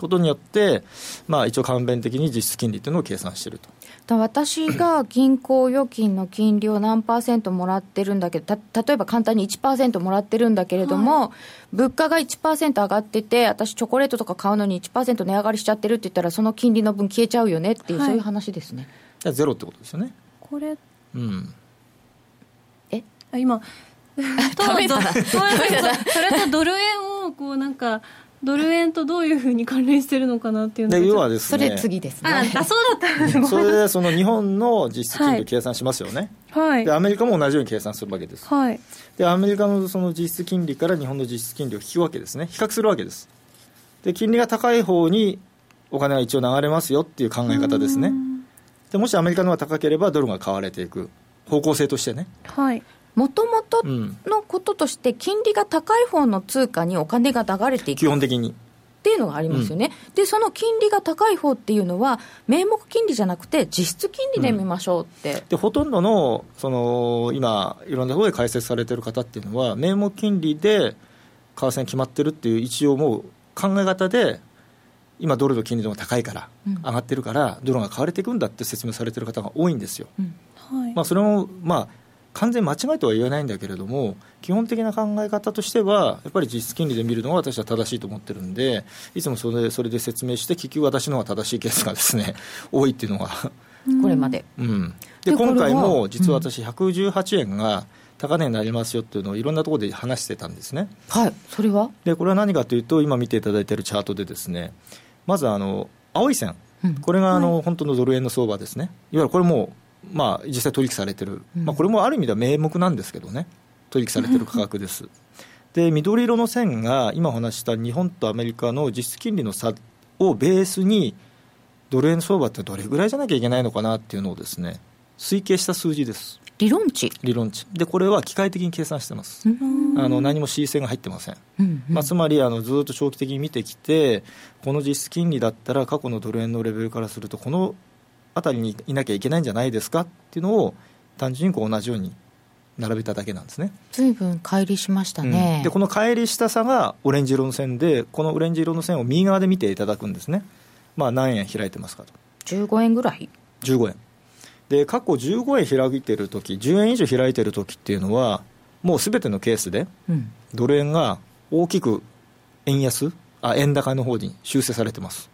ことによって、まあ、一応簡便的に実質金利というのを計算していると。だ私が銀行預金の金利を何パーセントもらってるんだけどた例えば簡単に1%もらってるんだけれども、物価が1%上がってて私チョコレートとか買うのに1%値上がりしちゃってるって言ったらその金利の分消えちゃうよねっていう、はい。そういう話ですね。じゃあゼロってことですよね。これうん。あ今とダメだなどそれとドル円をこうなんかドル円とどういうふうに関連してるのかなっていうのがで要はですそねれ次ですね。ああそうだったんですそれでその日本の実質金利を計算しますよね、はい。でアメリカも同じように計算するわけです。はい。でアメリカのその実質金利から日本の実質金利を引くわけですね。比較するわけです。で金利が高い方にお金が一応流れますよっていう考え方ですね。でもしアメリカの方が高ければドルが買われていく方向性としてね、はいもともとうん、のこととして金利が高い方の通貨にお金が流れていく。基本的に。っていうのがありますよね、でその金利が高い方っていうのは名目金利じゃなくて実質金利で見ましょうって、でほとんどのその今いろんなところで解説されてる方っていうのは名目金利で為替が決まってるっていう一応もう考え方で今ドルの金利の方が高いから、うん。上がってるからドルが買われていくんだって説明されてる方が多いんですよ。うん。はい、まあ、それも、まあ、完全に間違いとは言えないんだけれども、基本的な考え方としては、やっぱり実質金利で見るのが私は正しいと思ってるんで、いつもそれそれで説明して、結局私の方が正しいケースがですね *laughs* 多いっていうのが、これまで、うん、で今回も実は私、118円が高値になりますよっていうのをいろんなところで話してたんですね。はい。それは、でこれは何かというと、今見ていただいているチャートで、ですねまずあの青い線、うん。これがあの、本当のドル円の相場ですね、いわゆるこれも、まあ、実際取引されてる、うん。まあ、これもある意味では名目なんですけどね、取引されてる価格です。で緑色の線が今お話しした日本とアメリカの実質金利の差をベースにドル円相場ってどれぐらいじゃなきゃいけないのかなっていうのをですね推計した数字です。理論値、理論値。でこれは機械的に計算してます、あの何も C 線が入ってません。うんうん。まあ、つまりあのずっと長期的に見てきて、この実質金利だったら、過去のドル円のレベルからすると、この辺りにいなきゃいけないんじゃないですかっていうのを、単純にこう同じように並べただけなんですね。ずいぶん乖離しましたね、うん。でこの乖離した差がオレンジ色の線で、このオレンジ色の線を右側で見ていただくんですね、まあ、何円開いてますかと、15円ぐらい、15円。で過去15円開いてるとき、10円以上開いてるときっていうのは、もうすべてのケースで、うん、ドル円が大きく円安？あ円高の方に修正されてます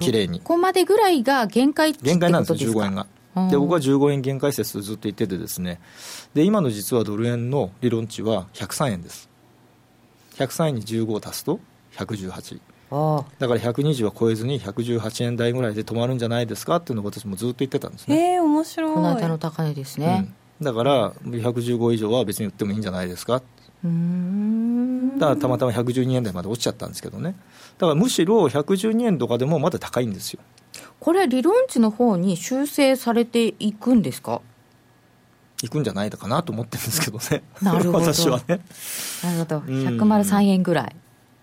綺麗に。ここまでぐらいが限界って限界なんですよことですか15円が。うんで僕は15円限界説ずっと言っててですね。で今の実はドル円の理論値は103円です。103円に15を足すと118ああだから120は超えずに118円台ぐらいで止まるんじゃないですかっていうのを私もずっと言ってたんですね、えー、面白い。この間の高値ですね。うん、だから115以上は別に売ってもいいんじゃないですか。うーんだからたまたま112円台まで落ちちゃったんですけどね、だからむしろ112円とかでもまだ高いんですよ、これ理論値の方に修正されていくんですか？いくんじゃないのかなと思ってるんですけどね、なるほど。私はね、なるほど。ん。103円ぐらい、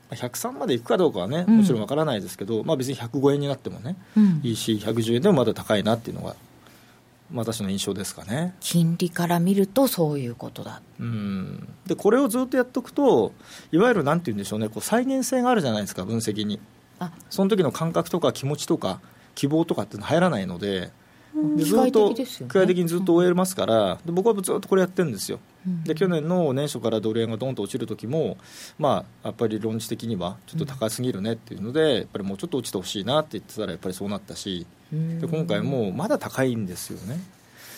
103までいくかどうかはね、うん。もちろんわからないですけど、まあ、別に105円になってもね、うん。いいし、110円でもまだ高いなっていうのが、まあ私の印象ですかね。金利から見るとそういうことだ。うん。でこれをずっとやっておくと、いわゆるなんて言うんでしょうね、こう再現性があるじゃないですか、分析に。あ。その時の感覚とか気持ちとか、希望とかって入らないので。でずっと的ですよね。機械的にずっと終えますから、で僕はずっとこれやってるんですよ、で去年の年初からドル円がどんと落ちる時も、まあ、やっぱり論理的にはちょっと高すぎるねっていうので、やっぱりもうちょっと落ちてほしいなって言ってたら、やっぱりそうなったし、で今回もまだ高いんですよね。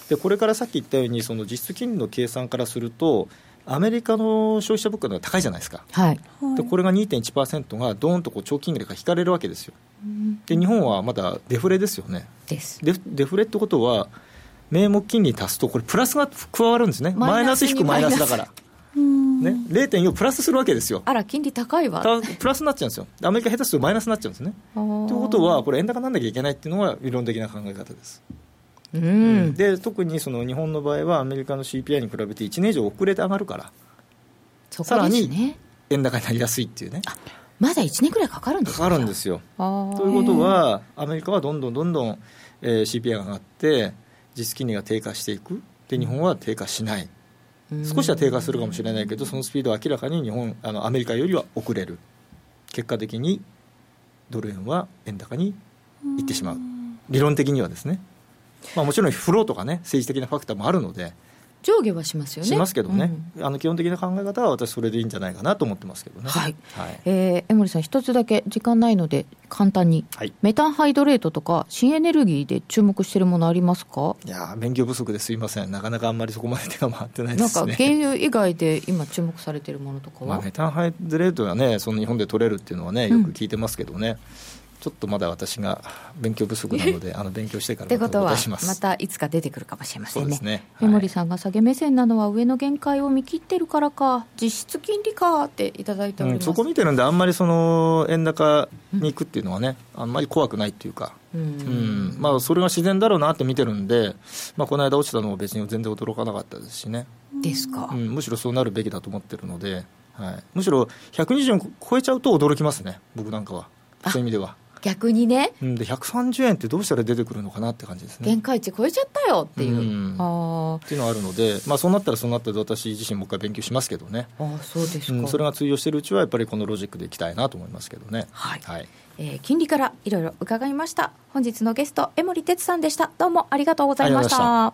でこれからさっき言ったようにその実質金利の計算からするとアメリカの消費者物価が高いじゃないですか、はい。でこれが2.1%がどーんとこう長期金利が引かれるわけですよ、で日本はまだデフレですよね、です。デフデフレってことは、名目金利足すと、これ、プラスが加わるんですね、マイナス引くマイナスだから、ね、0.4プラスするわけですよ、あら金利高いわたプラスになっちゃうんですよ、でアメリカ下手するとマイナスになっちゃうんですね。ということは、これ、円高なんなきゃいけないっていうのが理論的な考え方です。うん。で特にその日本の場合は、アメリカの CPI に比べて1年以上遅れて上がるから、そこですね。円高になりやすいっていうね、まだ1年くらいかかるんですかかるんですよ。ということは、アメリカはどんどんどんどん、えー CPI が上がって、実金利が低下していく、で日本は低下しない、少しは低下するかもしれないけど、そのスピードは明らかに日本あのアメリカよりは遅れる、結果的にドル円は円高にいってしまう、理論的にはですね、まあ、もちろんフローとかね、政治的なファクターもあるので、上下はしますよね。しますけどね、うん。あの基本的な考え方は私、それでいいんじゃないかなと思ってますけどね。はい。はい。えー江森さん一つだけ時間ないので簡単に、はい。メタンハイドレートとか新エネルギーで注目してるものありますか？いやー勉強不足ですいません、なかなかあんまりそこまで手が回ってないでなんかすね。原油以外で今注目されてるものとかまあ、は、メタンハイドレートがね、その日本で取れるっていうのはね、よく聞いてますけどね、ちょっとまだ私が勉強不足なので、*laughs* あの勉強してからまたおことはます。またいつか出てくるかもしれませんね。ね。はい江森さんが下げ目線なのは上の限界を見切ってるからか実質金利かっていただいております、うんそこ見てるんで、あんまりその円高に行くっていうのはね、あんまり怖くないっていうか、うん。うん。まあ、それが自然だろうなって見てるんで、まあ、この間落ちたのも別に全然驚かなかったですしね、ですか、うん、むしろそうなるべきだと思ってるので、はい、むしろ120円超えちゃうと驚きますね、僕なんかは、そういう意味では。逆にね。うん、で130円ってどうしたら出てくるのかなって感じですね。限界値超えちゃったよっていう、うん。あっていうのがあるので、まあ、そうなったらそうなったで私自身もう一回勉強しますけどね、ーあーそうですか、うん、それが通用しているうちはやっぱりこのロジックでいきたいなと思いますけどね。はい。はい。えー金利からいろいろ伺いました。本日のゲスト江森哲さんでした。どうもありがとうございました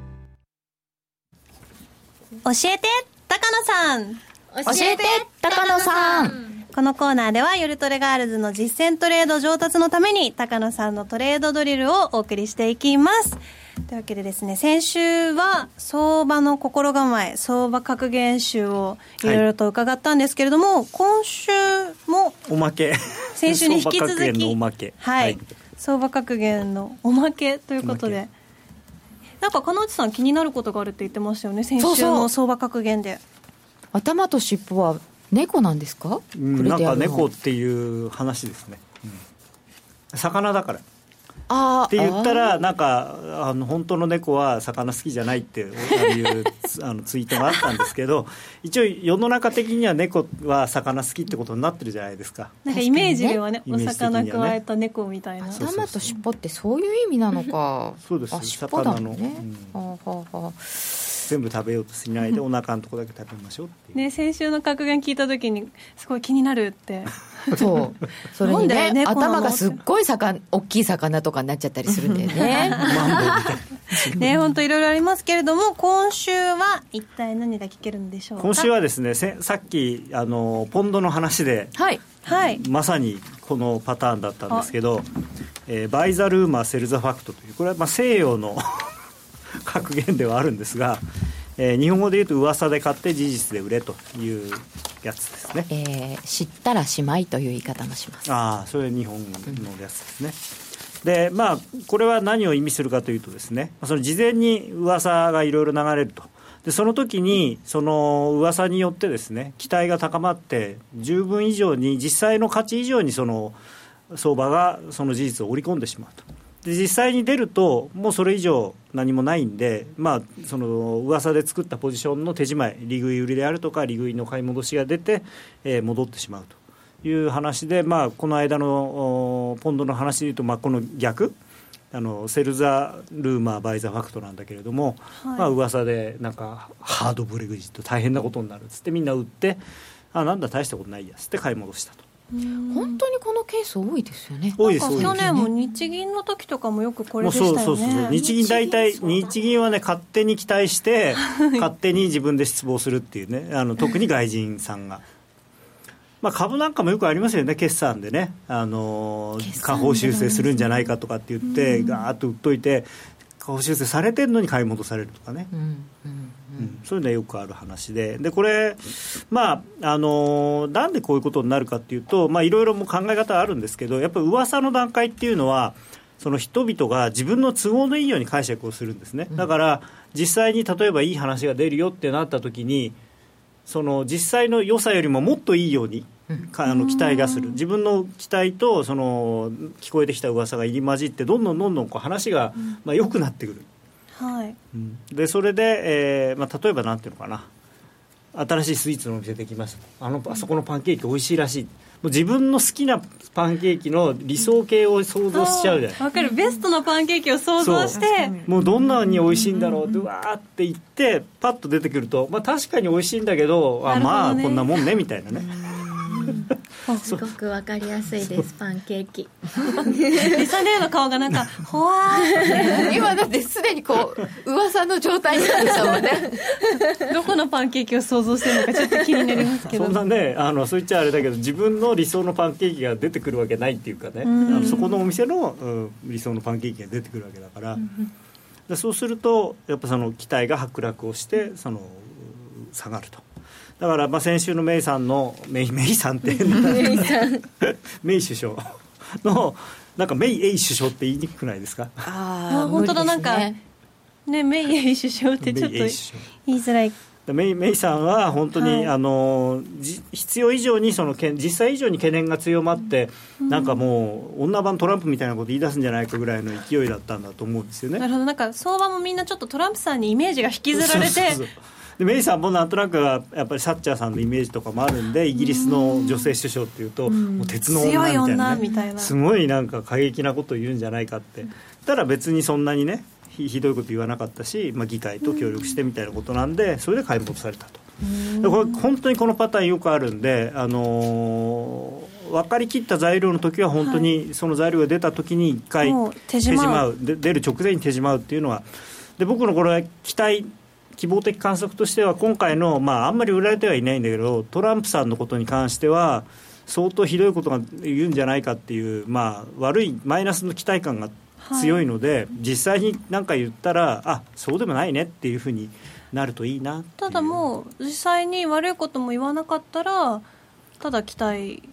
教えて高野さん。教えて高野さん。このコーナーでは夜トレガールズの実践トレード上達のために高野さんのトレードドリルをお送りしていきます。というわけでですね先週は相場の心構え相場格言集をいろいろと伺ったんですけれども、今週もおまけ。先週に引き続きのおまけ。はい、相場格言のおまけということおでなんか金内さん気になることがあるって言ってましたよね先週そうそう。の相場格言で。頭と尻尾は猫なんですか、うんなんか猫っていう話ですね、うん。魚だからって言ったあらなんかあの本当の猫は魚好きじゃないっていうつあのツイートがあったんですけど一応世の中的には猫は魚好きってことになってるじゃないですか。なんかイメージではねおイメージ的には魚ね加えた猫みたいな。ー頭と尻尾ってそういう意味なのか。そうです。あ尻の、はあはあはあ全部食べようとしないでお腹のとこだけ食べましょうってね先週の格言聞いた時にすごい気になるって。そう。*laughs* それになんでね猫なの頭がすっごい魚大きい魚とかになっちゃったりするんだよね。*laughs* ね本当いろいろありますけれども今週は一体何が聞けるんでしょうか？今週はですねせさっきあのポンドの話ではい。はい。まさにこのパターンだったんですけど、えー、 Buy the rumor, sell the fact というこれはまあ西洋の格言ではあるんですが、えー、日本語で言うと噂で買って事実で売れというやつですね、えー、知ったらしまいという言い方もします。ああそれ日本のやつですね、うん、でまあこれは何を意味するかというとですねその事前に噂がいろいろ流れると。でその時にその噂によってですね期待が高まって十分以上に実際の価値以上にその相場がその事実を織り込んでしまうとで実際に出るともうそれ以上何もないんでまあその噂で作ったポジションの手仕舞い利食い売りであるとか利食いの買い戻しが出て、えー、戻ってしまうという話でまあこの間のポンドの話でいうとまあこの逆あの sell the rumor, buy the fact なんだけれども、はいまあ噂でなんかハードブレグジット大変なことになるっつってみんな売ってあなんだ大したことないやつって買い戻したと。本当にこのケース多いですよね。多いです去年も日銀の時とかもよくこれでしたよね。そうそうそう日銀大体日銀はね勝手に期待して勝手に自分で失望するっていうね。あの特に外人さんが。まあ、株なんかもよくありますよね、決算でね、あの下方修正するんじゃないかとかって言って、がーっと売っといて、下方修正されてるのに買い戻されるとかね、うんうんうん、そういうのはよくある話で、でこれ、まああのなんでこういうことになるかっていうと、いろいろ考え方あるんですけど、やっぱり噂の段階っていうのは、その人々が自分の都合のいいように解釈をするんですね、だから実際に例えばいい話が出るよってなった時に、その実際の良さよりももっといいようにあの期待がする。自分の期待とその聞こえてきた噂が入り混じってどんどんどんどんこう話が、まあ、良くなってくる、はい。うん、でそれで、えーまあ、例えばなんていうのかな。新しいスイーツのお店できます。あのあそこのパンケーキ美味しいらしい。もう自分の好きなパンケーキの理想形を想像しちゃうじゃない。わかる。ベストなパンケーキを想像して。もうどんなに美味しいんだろうってうわーって言ってパッと出てくると、まあ、確かに美味しいんだけどあまあこんなもんねみたいなねすごくわかりやすいですパンケーキ。リサ姉の顔がなんか *laughs* ほわー今だってすでにこう噂の状態になってたもんね。*laughs* どこのパンケーキを想像してるのかちょっと気になりますけど。そんなねあのそう言っちゃあれだけど自分の理想のパンケーキが出てくるわけないっていうかね。あのそこのお店の、うん、理想のパンケーキが出てくるわけだから、でそうするとやっぱその期待が剥落をしてその下がると。だからまあ先週のメイさんのメイメイさんって。メイさん。*laughs* メイ首相。のなんかメイエイ首相って言いにくくないですか？ああ本当だ、なんかねメイエイ首相ってちょっと言いづらい。メイメイさんは本当に、はい、あの必要以上にその実際以上に懸念が強まって、うん、なんかもう女版トランプみたいなこと言い出すんじゃないかぐらいの勢いだったんだと思うんですよね。なるほど。なんか相場もみんなちょっとトランプさんにイメージが引きずられてそうそうそうでメイさんもなんとなくやっぱりサッチャーさんのイメージとかもあるんでイギリスの女性首相っていうと、もう鉄の女みたいな,、ね、すごいなんか過激なことを言うんじゃないかって。たら別にそんなにねひどいこと言わなかったし、まあ、議会と協力してみたいなことなんでそれで買い戻されたと。これ本当にこのパターンよくあるんで、あのー、分かりきった材料の時は本当にその材料が出た時に一回手締まう。出る直前に手締まうっていうのはで僕のこれ期待希望的観測としては今回の、まあ、あんまり売られてはいないんだけどトランプさんのことに関しては相当ひどいことが言うんじゃないかっていう、まあ、悪いマイナスの期待感が強いので、はい、実際に何か言ったらあそうでもないねっていうふうになるといいなただもう実際に悪いことも言わなかったらただ期待。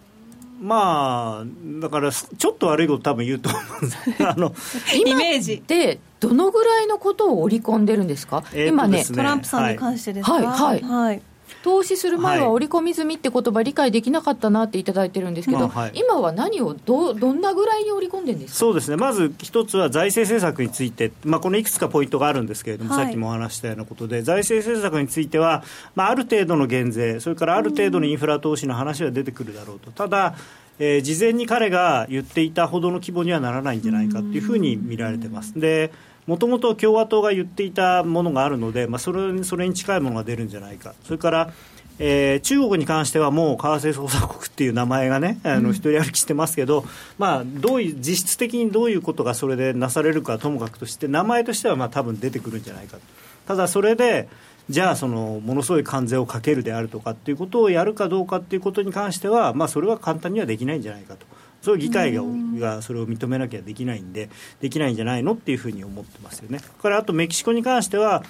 まあだからちょっと悪いこと多分言うと思うんですあの *laughs* イメージ。でどのぐらいのことを織り込んでるんですか、えー、今ねトランプさんに関してですか？はいはい、はい。投資する前は織り込み済みって言葉理解できなかったなっていただいてるんですけど、まあはい、今は何をどどんなぐらいに織り込んでるんですか？そうですね。まず一つは財政政策について、まあ、このいくつかポイントがあるんですけれども、はい、さっきもお話したようなことで。財政政策については、まあ、ある程度の減税それからある程度のインフラ投資の話は出てくるだろうと。ただえー、事前に彼が言っていたほどの規模にはならないんじゃないかというふうに見られてます。でもともと共和党が言っていたものがあるので、まあ、それそれに近いものが出るんじゃないか、それから、えー、中国に関してはもう為替操作国っていう名前がね、あの一人歩きしてますけど、まあ、どういう実質的にどういうことがそれでなされるかともかくとして、名前としてはまあ多分出てくるんじゃないか、ただそれで、じゃあそのものすごい関税をかけるであるとかっていうことをやるかどうかっていうことに関しては、まあ、それは簡単にはできないんじゃないかと。それは議会ががそれを認めなきゃできないんで、できないんじゃないのっていうふうに思ってますよね。からあとメキシコに関しては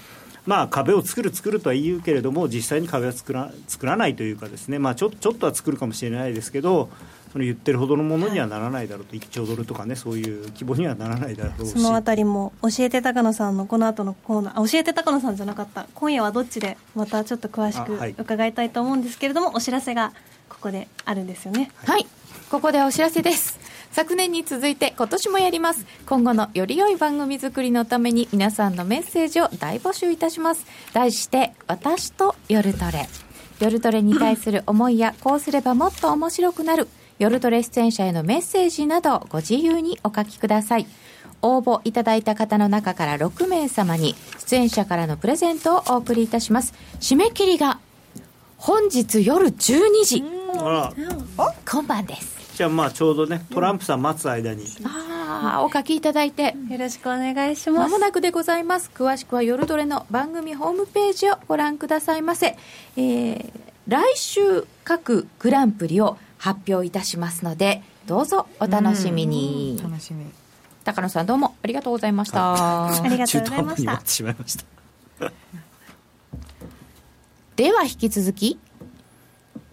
まあ、壁を作る、作るとは言うけれども、実際に壁は作ら作らないというか、ですね、まあ、ちょちょっとは作るかもしれないですけど、その言ってるほどのものにはならないだろうと、1兆ドルとかね、そういう規模にはならないだろうし。そのあたりも教えて高野さんのこの後のコーナーあ教えて高野さんじゃなかった。今夜はどっちでまたちょっと詳しく伺いたいと思うんですけれども、お知らせがここであるんですよね。はい、ここでお知らせです。昨年に続いて今年もやります。今後のより良い番組作りのために皆さんのメッセージを大募集いたします。題して、私と夜トレ。夜トレに対する思いや、こうすればもっと面白くなる、夜トレ出演者へのメッセージなどご自由にお書きください。応募いただいた方の中から6名様に出演者からのプレゼントをお送りいたします。締め切りが本日夜12時。あら今晩です。じゃあまあちょうどねトランプさん待つ間に、ああ、お書きいただいて。よろしくお願いしますまもなくでございます。詳しくは夜トレの番組ホームページをご覧くださいませ。えー来週各グランプリを発表いたしますので、どうぞお楽しみに。楽しみ高野さんどうもありがとうございました。ありがと中うございました *laughs* 途半端に終わってしまいました。では引き続き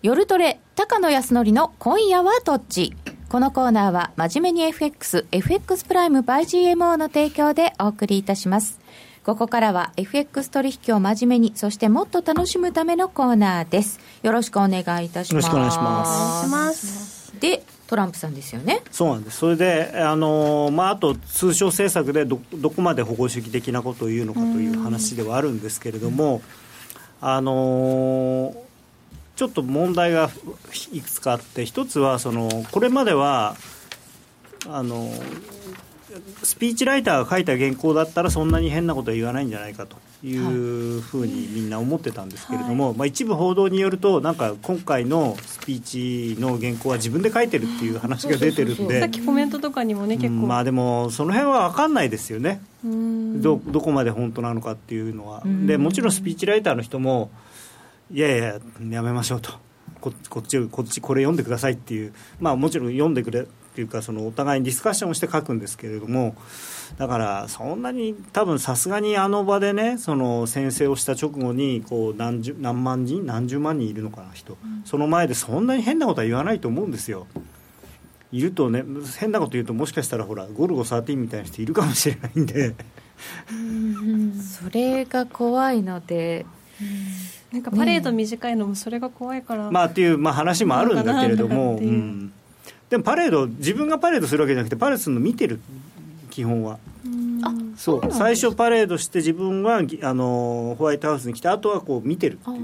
夜トレ高野康則の今夜はどっち？このコーナーは真面目に FX FX プライム by GMO の提供でお送りいたします。ここからは FX 取引を真面目にそしてもっと楽しむためのコーナーです。よろしくお願いいたします。よろしくお願いしまお願いします。でトランプさんですよね。そうなんです。それで、あのまあ、あと通商政策でどどこまで保護主義的なことを言うのかという話ではあるんですけれども、あのちょっと問題がいくつかあって一つはそのこれまではあのスピーチライターが書いた原稿だったらそんなに変なことは言わないんじゃないかというふうにみんな思ってたんですけれども、まあ、一部報道によるとなんか今回のスピーチの原稿は自分で書いてるっていう話が出てるんでさっきコメントとかにもね結構、うんまあでもその辺は分かんないですよね。うん。どどこまで本当なのかっていうのは。うん。でもちろんスピーチライターの人もいやいややめましょうと。ここっちこっちこれ読んでくださいっていう。まあもちろん読んでくれっていうかそのお互いにディスカッションをして書くんですけれども。だからそんなに多分さすがにあの場でねその宣誓をした直後にこう何十何万人何十万人いるのかな人、その前でそんなに変なことは言わないと思うんですよ。いるとね変なこと言うともしかしたらほらゴルゴ13みたいな人いるかもしれないんで。それが怖いのでなんかパレード短いのもそれが怖いから、まあっていう、まあ、話もあるんだけれども、そうん。でもパレード自分がパレードするわけじゃなくてパレードするの見てる基本は。あそう最初パレードして自分はぎあのホワイトハウスに来てあとはこう見てるっていう。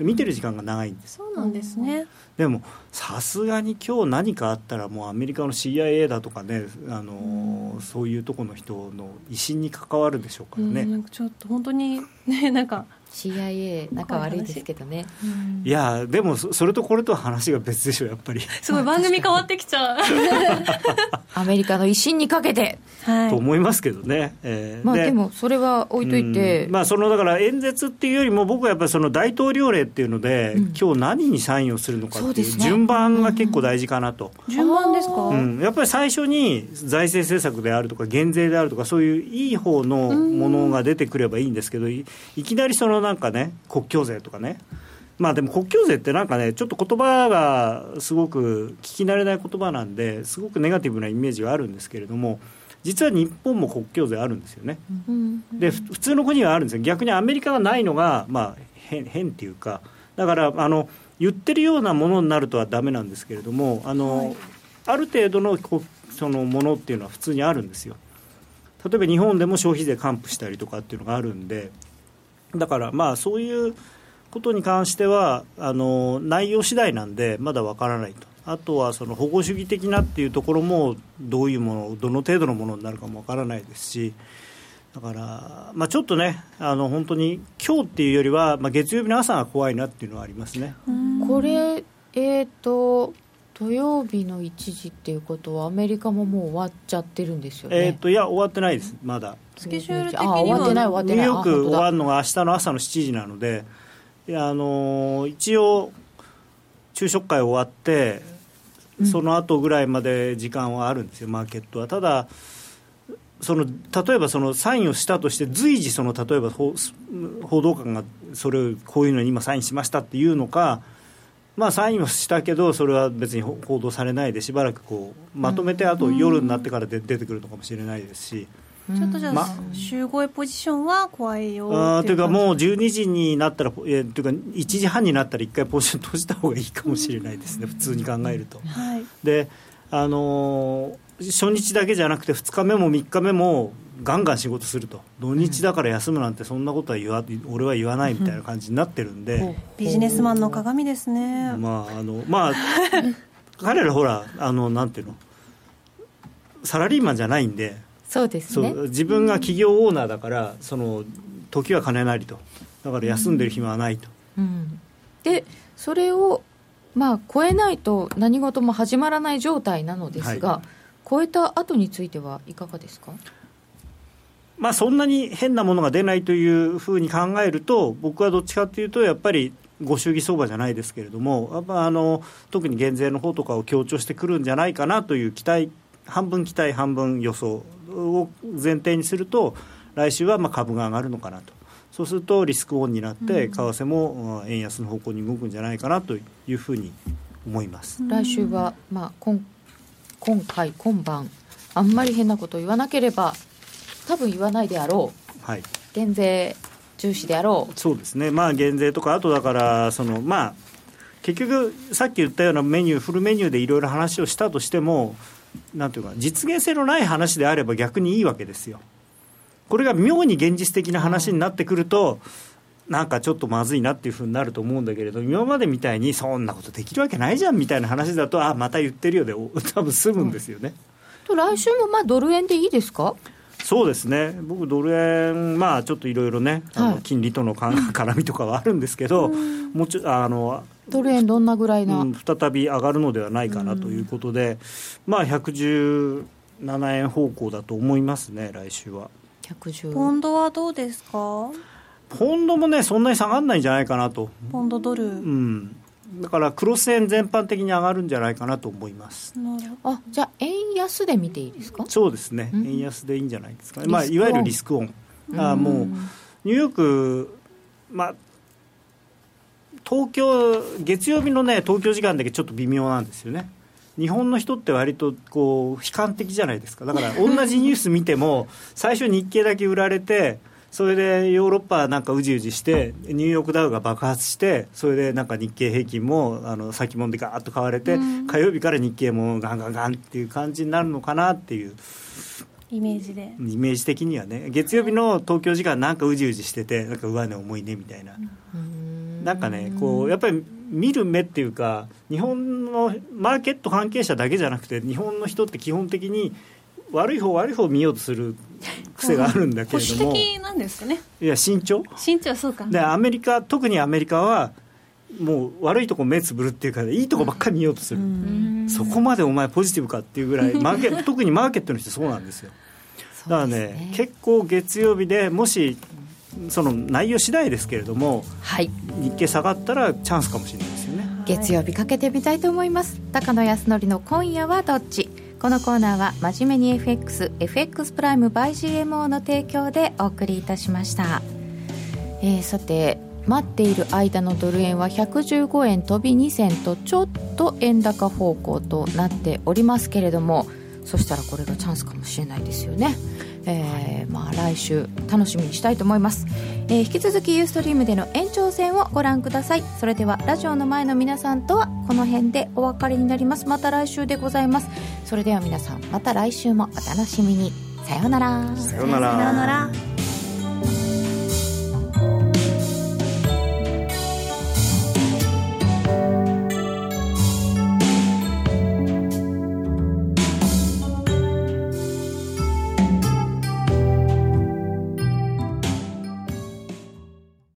見てる時間が長いんです。そうなんですね、でもさすがに今日何かあったらもうアメリカの CIA だとかねあの、そういうとこの人の威信に関わるでしょうからね、うんなんかちょっと本当にねなんか CIA 仲悪いですけどね。いやでもそそれとこれとは話が別でしょやっぱり、すごい番組変わってきちゃう。*laughs* アメリカの威信にかけて。はい。と思いますけどね、えーまあでもそれは置いといて、うん。まあ、そのだから演説っていうよりも、僕はやっぱりその大統領令っていうので、うん。今日何にサインをするのかっていう順番が結構大事かなと。順番ですか、うん、やっぱり最初に財政政策であるとか減税であるとかそういういい方のものが出てくればいいんですけどいいきなりそのなんかね国境税とかね。まあでも国境税ってなんかねちょっと言葉がすごく聞き慣れない言葉なんですごくネガティブなイメージはあるんですけれども実は日本も国境税あるんですよね。うんでふ普通の国はあるんですよ。逆にアメリカがないのが、まあ、変変っていうか。だからあの言ってるようなものになるとはダメなんですけれどもあの、ある程度のこそのものっていうのは普通にあるんですよ。例えば日本でも消費税還付したりとかっていうのがあるんでだからまあそういうことに関してはあの内容次第なんでまだわからないとあとはその保護主義的なっていうところもどういうものどの程度のものになるかもわからないですしだから、まあ、ちょっとねあの本当に今日っていうよりは、まあ、月曜日の朝が怖いなっていうのはありますね。これえっ、と土曜日の1時っていうことはアメリカももう終わっちゃってるんですよね。えっ、といや終わってないですまだ。スケジュール的にあは終わってない。終わってないニューヨーク終わるのが明日の朝の7時なのでいやあのー一応昼食会終わってその後ぐらいまで時間はあるんですよ、マーケットは。ただその例えばそのサインをしたとして随時その例えば報報道官がそれをこういうのに今サインしましたっていうのか、まあ、サインをしたけどそれは別に報道されないでしばらくこうまとめてあと夜になってからで出てくるのかもしれないですし。ちょっとじゃあ、ま、集合ポジションは怖いよあというか、もう12時になったら、えー、というか、1時半になったら、1回ポジション閉じた方がいいかもしれないですね、普通に考えると。はい、であのー、初日だけじゃなくて、2日目も3日目も、ガンガン仕事すると、土日だから休むなんて、そんなことは言わ俺は言わないみたいな感じになってるんで、うん、ビジネスマンの鏡ですね。まああのまあ *laughs* 彼らほらあのなんていうの？サラリーマンじゃないんで。そうですね。自分が企業オーナーだからその時は金なりと。だから休んでる暇はないと、うん。うん、でそれをまあ超えないと何事も始まらない状態なのですが、はい、超えた後についてはいかがですか？まあ、そんなに変なものが出ないというふうに考えると、僕はどっちかというと、やっぱりご祝儀相場じゃないですけれども、やっぱあの特に減税の方とかを強調してくるんじゃないかなという期待、半分期待、半分予想を前提にすると、来週はまあ株が上がるのかなと。そうするとリスクオンになって、為替も円安の方向に動くんじゃないかなというふうに思います。来週は、まあ、今今回、今晩、あんまり変なこと言わなければ、多分言わないであろう、はい、減税重視であろう。そうですね、まあ、減税とか、あとだからその、まあ、結局、さっき言ったようなメニュー、フルメニューでいろいろ話をしたとしても、なんていうか、実現性のない話であれば逆にいいわけですよ。これが妙に現実的な話になってくると、なんかちょっとまずいなっていうふうになると思うんだけれど、今までみたいに、そんなことできるわけないじゃんみたいな話だと、あまた言ってるよで、多分済むんですよね。と来週もまあドル円でいいですか？そうですね、僕、ドル円、まあ、ちょっといろいろね、あの金利との絡みとかはあるんですけど、もちあのドル円、どんなぐらいな、うん、再び上がるのではないかなということで、まあ、117円方向だと思いますね、来週は。ポンドはどうですか？ポンドもね、そんなに下がらないんじゃないかなと。ポンドドル、うんだからクロス円全般的に上がるんじゃないかなと思います。あじゃあ円安で見ていいですか？そうですね、うん、円安でいいんじゃないですかね、まあ、いわゆるリスクオン。あもうニューヨーク、まあ、東京月曜日のね東京時間だけちょっと微妙なんですよね。日本の人って割とこう悲観的じゃないですか。だから同じニュース見ても最初日経だけ売られてそれでヨーロッパなんかうじうじしてニューヨークダウが爆発してそれでなんか日経平均もあの先物でガーッと買われて、火曜日から日経もガンガンガンっていう感じになるのかなっていう。イメージで。イメージ的にはね。月曜日の東京時間なんかうじうじしててなんか上値重いねみたいな、なんかねこうやっぱり見る目っていうか日本のマーケット関係者だけじゃなくて日本の人って基本的に悪い方悪い方見ようとする癖があるんだけれども、的なんですかね。いや慎重。慎重そうか。でアメリカ特にアメリカはもう悪いとこ目つぶるっていうかいいとこばっかり見ようとする、そこまでお前ポジティブかっていうぐらい *laughs* マーケ特にマーケットの人そうなんですよ。だからね、ね、結構月曜日でもしその内容次第ですけれども、はい、日経下がったらチャンスかもしれないですよね。月曜日かけてみたいと思います。高野康則の今夜はどっち？このコーナーは真面目に FX FX プライム by GMO の提供でお送りいたしました、えー、さて待っている間のドル円は115円飛び2銭とちょっと円高方向となっておりますけれどもそしたらこれがチャンスかもしれないですよね。えー、まあ、来週楽しみにしたいと思います、えー、引き続きユーストリームでの延長戦をご覧ください。それではラジオの前の皆さんとはこの辺でお別れになります。また来週でございます。それでは皆さんまた来週もお楽しみに。さようなら。さようなら。